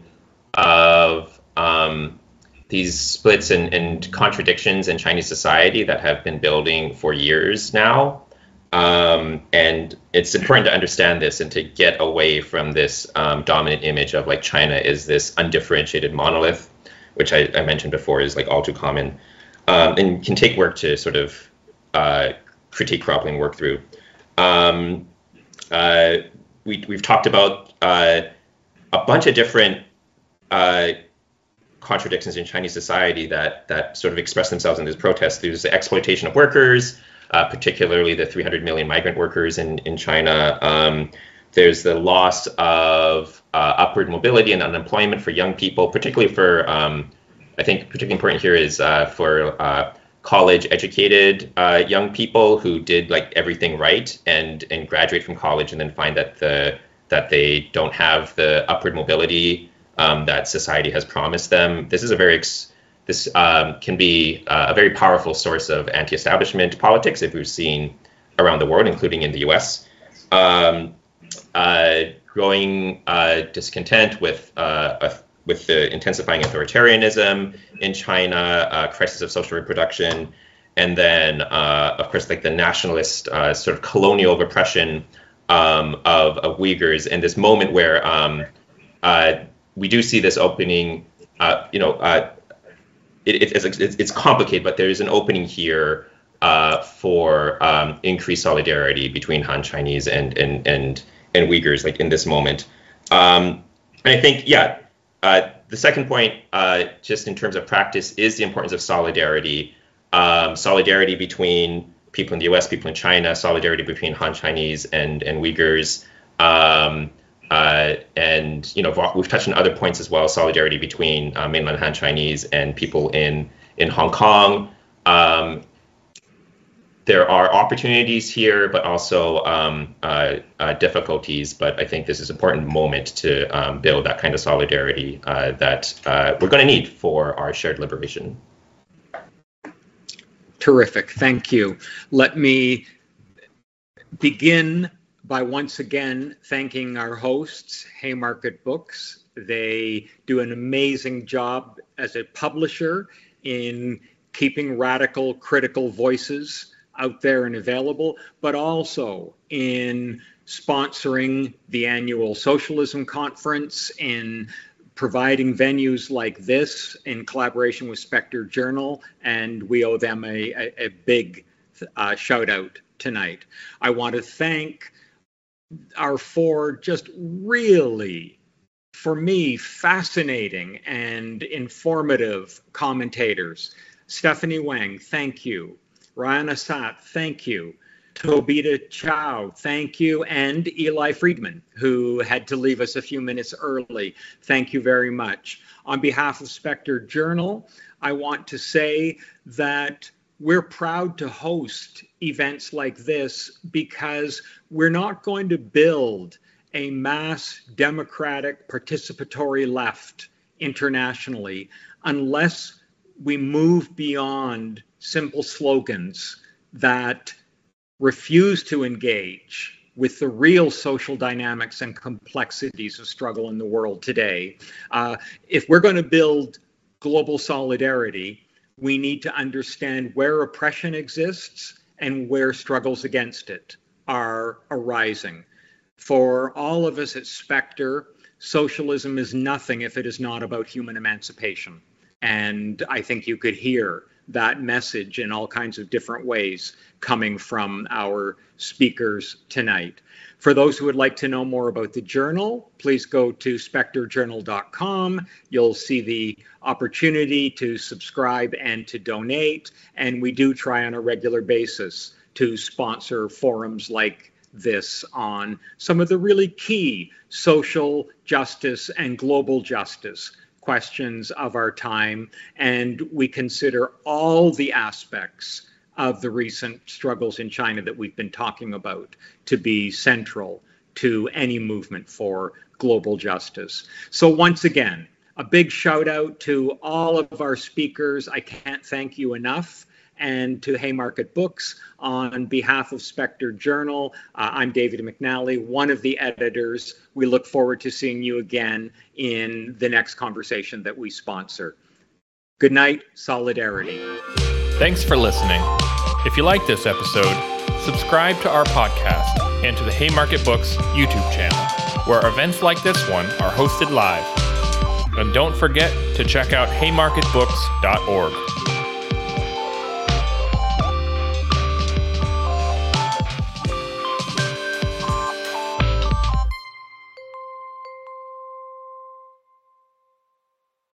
of um, these splits and, and, contradictions in Chinese society that have been building for years now. Um, and it's important to understand this and to get away from this um, dominant image of like China is this undifferentiated monolith, which I, I mentioned before is like all too common, um, and can take work to sort of uh, critique properly and work through. Um, uh, we, we've talked about uh, a bunch of different uh, contradictions in Chinese society that that sort of express themselves in these protests. There's the exploitation of workers, uh, particularly the 300 million migrant workers in in China. Um, there's the loss of uh, upward mobility and unemployment for young people, particularly for um, I think particularly important here is uh, for uh, college educated uh, young people who did like everything right and and graduate from college and then find that the that they don't have the upward mobility um, that society has promised them. This is a very ex- this um, can be uh, a very powerful source of anti-establishment politics if we've seen around the world, including in the U.S. Um, uh, growing uh, discontent with uh, with the intensifying authoritarianism in China, uh, crisis of social reproduction, and then, of course, like the nationalist sort of colonial repression um, of, of, Uyghurs, and this moment where um, uh, we do see this opening. Uh, you know, uh, it, it, it's, it's, complicated, but there is an opening here for um, increased solidarity between Han Chinese and and and and Uyghurs, like in this moment. Um, and I think, yeah, uh, the second point, uh, just in terms of practice, is the importance of solidarity. Um, solidarity between people in the U.S., people in China, solidarity between Han Chinese and and Uyghurs, um, uh, and you know we've touched on other points as well. Solidarity between uh, mainland Han Chinese and people in in Hong Kong, um, there are opportunities here, but also um, uh, uh, difficulties. But I think this is an important moment to um, build that kind of solidarity uh, that uh, we're going to need for our shared liberation. Terrific. Thank you. Let me begin by once again thanking our hosts, Haymarket Books. They do an amazing job as a publisher in keeping radical critical voices out there and available, but also in sponsoring the annual socialism conference, in providing venues like this in collaboration with Spectre Journal, and we owe them a, a, a big uh, shout out tonight. I want to thank our four just really, for me, fascinating and informative commentators. Stephanie Wang, thank you. Rayhan Asat, thank you. Tobita Chow, thank you. And Eli Friedman, who had to leave us a few minutes early. Thank you very much. On behalf of Spectre Journal, I want to say that we're proud to host events like this because we're not going to build a mass democratic participatory left internationally unless we move beyond simple slogans that refuse to engage with the real social dynamics and complexities of struggle in the world today. Uh, if we're going to build global solidarity, we need to understand where oppression exists and where struggles against it are arising. For all of us at Spectre, socialism is nothing if it is not about human emancipation. And I think you could hear that message in all kinds of different ways coming from our speakers tonight. For those who would like to know more about the journal, please go to spectrejournal.com. You'll see the opportunity to subscribe and to donate. And we do try on a regular basis to sponsor forums like this on some of the really key social justice and global justice questions of our time, and we consider all the aspects of the recent struggles in China that we've been talking about to be central to any movement for global justice. So, once again, a big shout out to all of our speakers. I can't thank you enough. And to Haymarket Books, on behalf of Spectre Journal, uh, I'm David McNally, one of the editors. We look forward to seeing you again in the next conversation that we sponsor. Good night, Solidarity. Thanks for listening. If you like this episode, subscribe to our podcast and to the Haymarket Books YouTube channel, where events like this one are hosted live. And don't forget to check out haymarketbooks.org.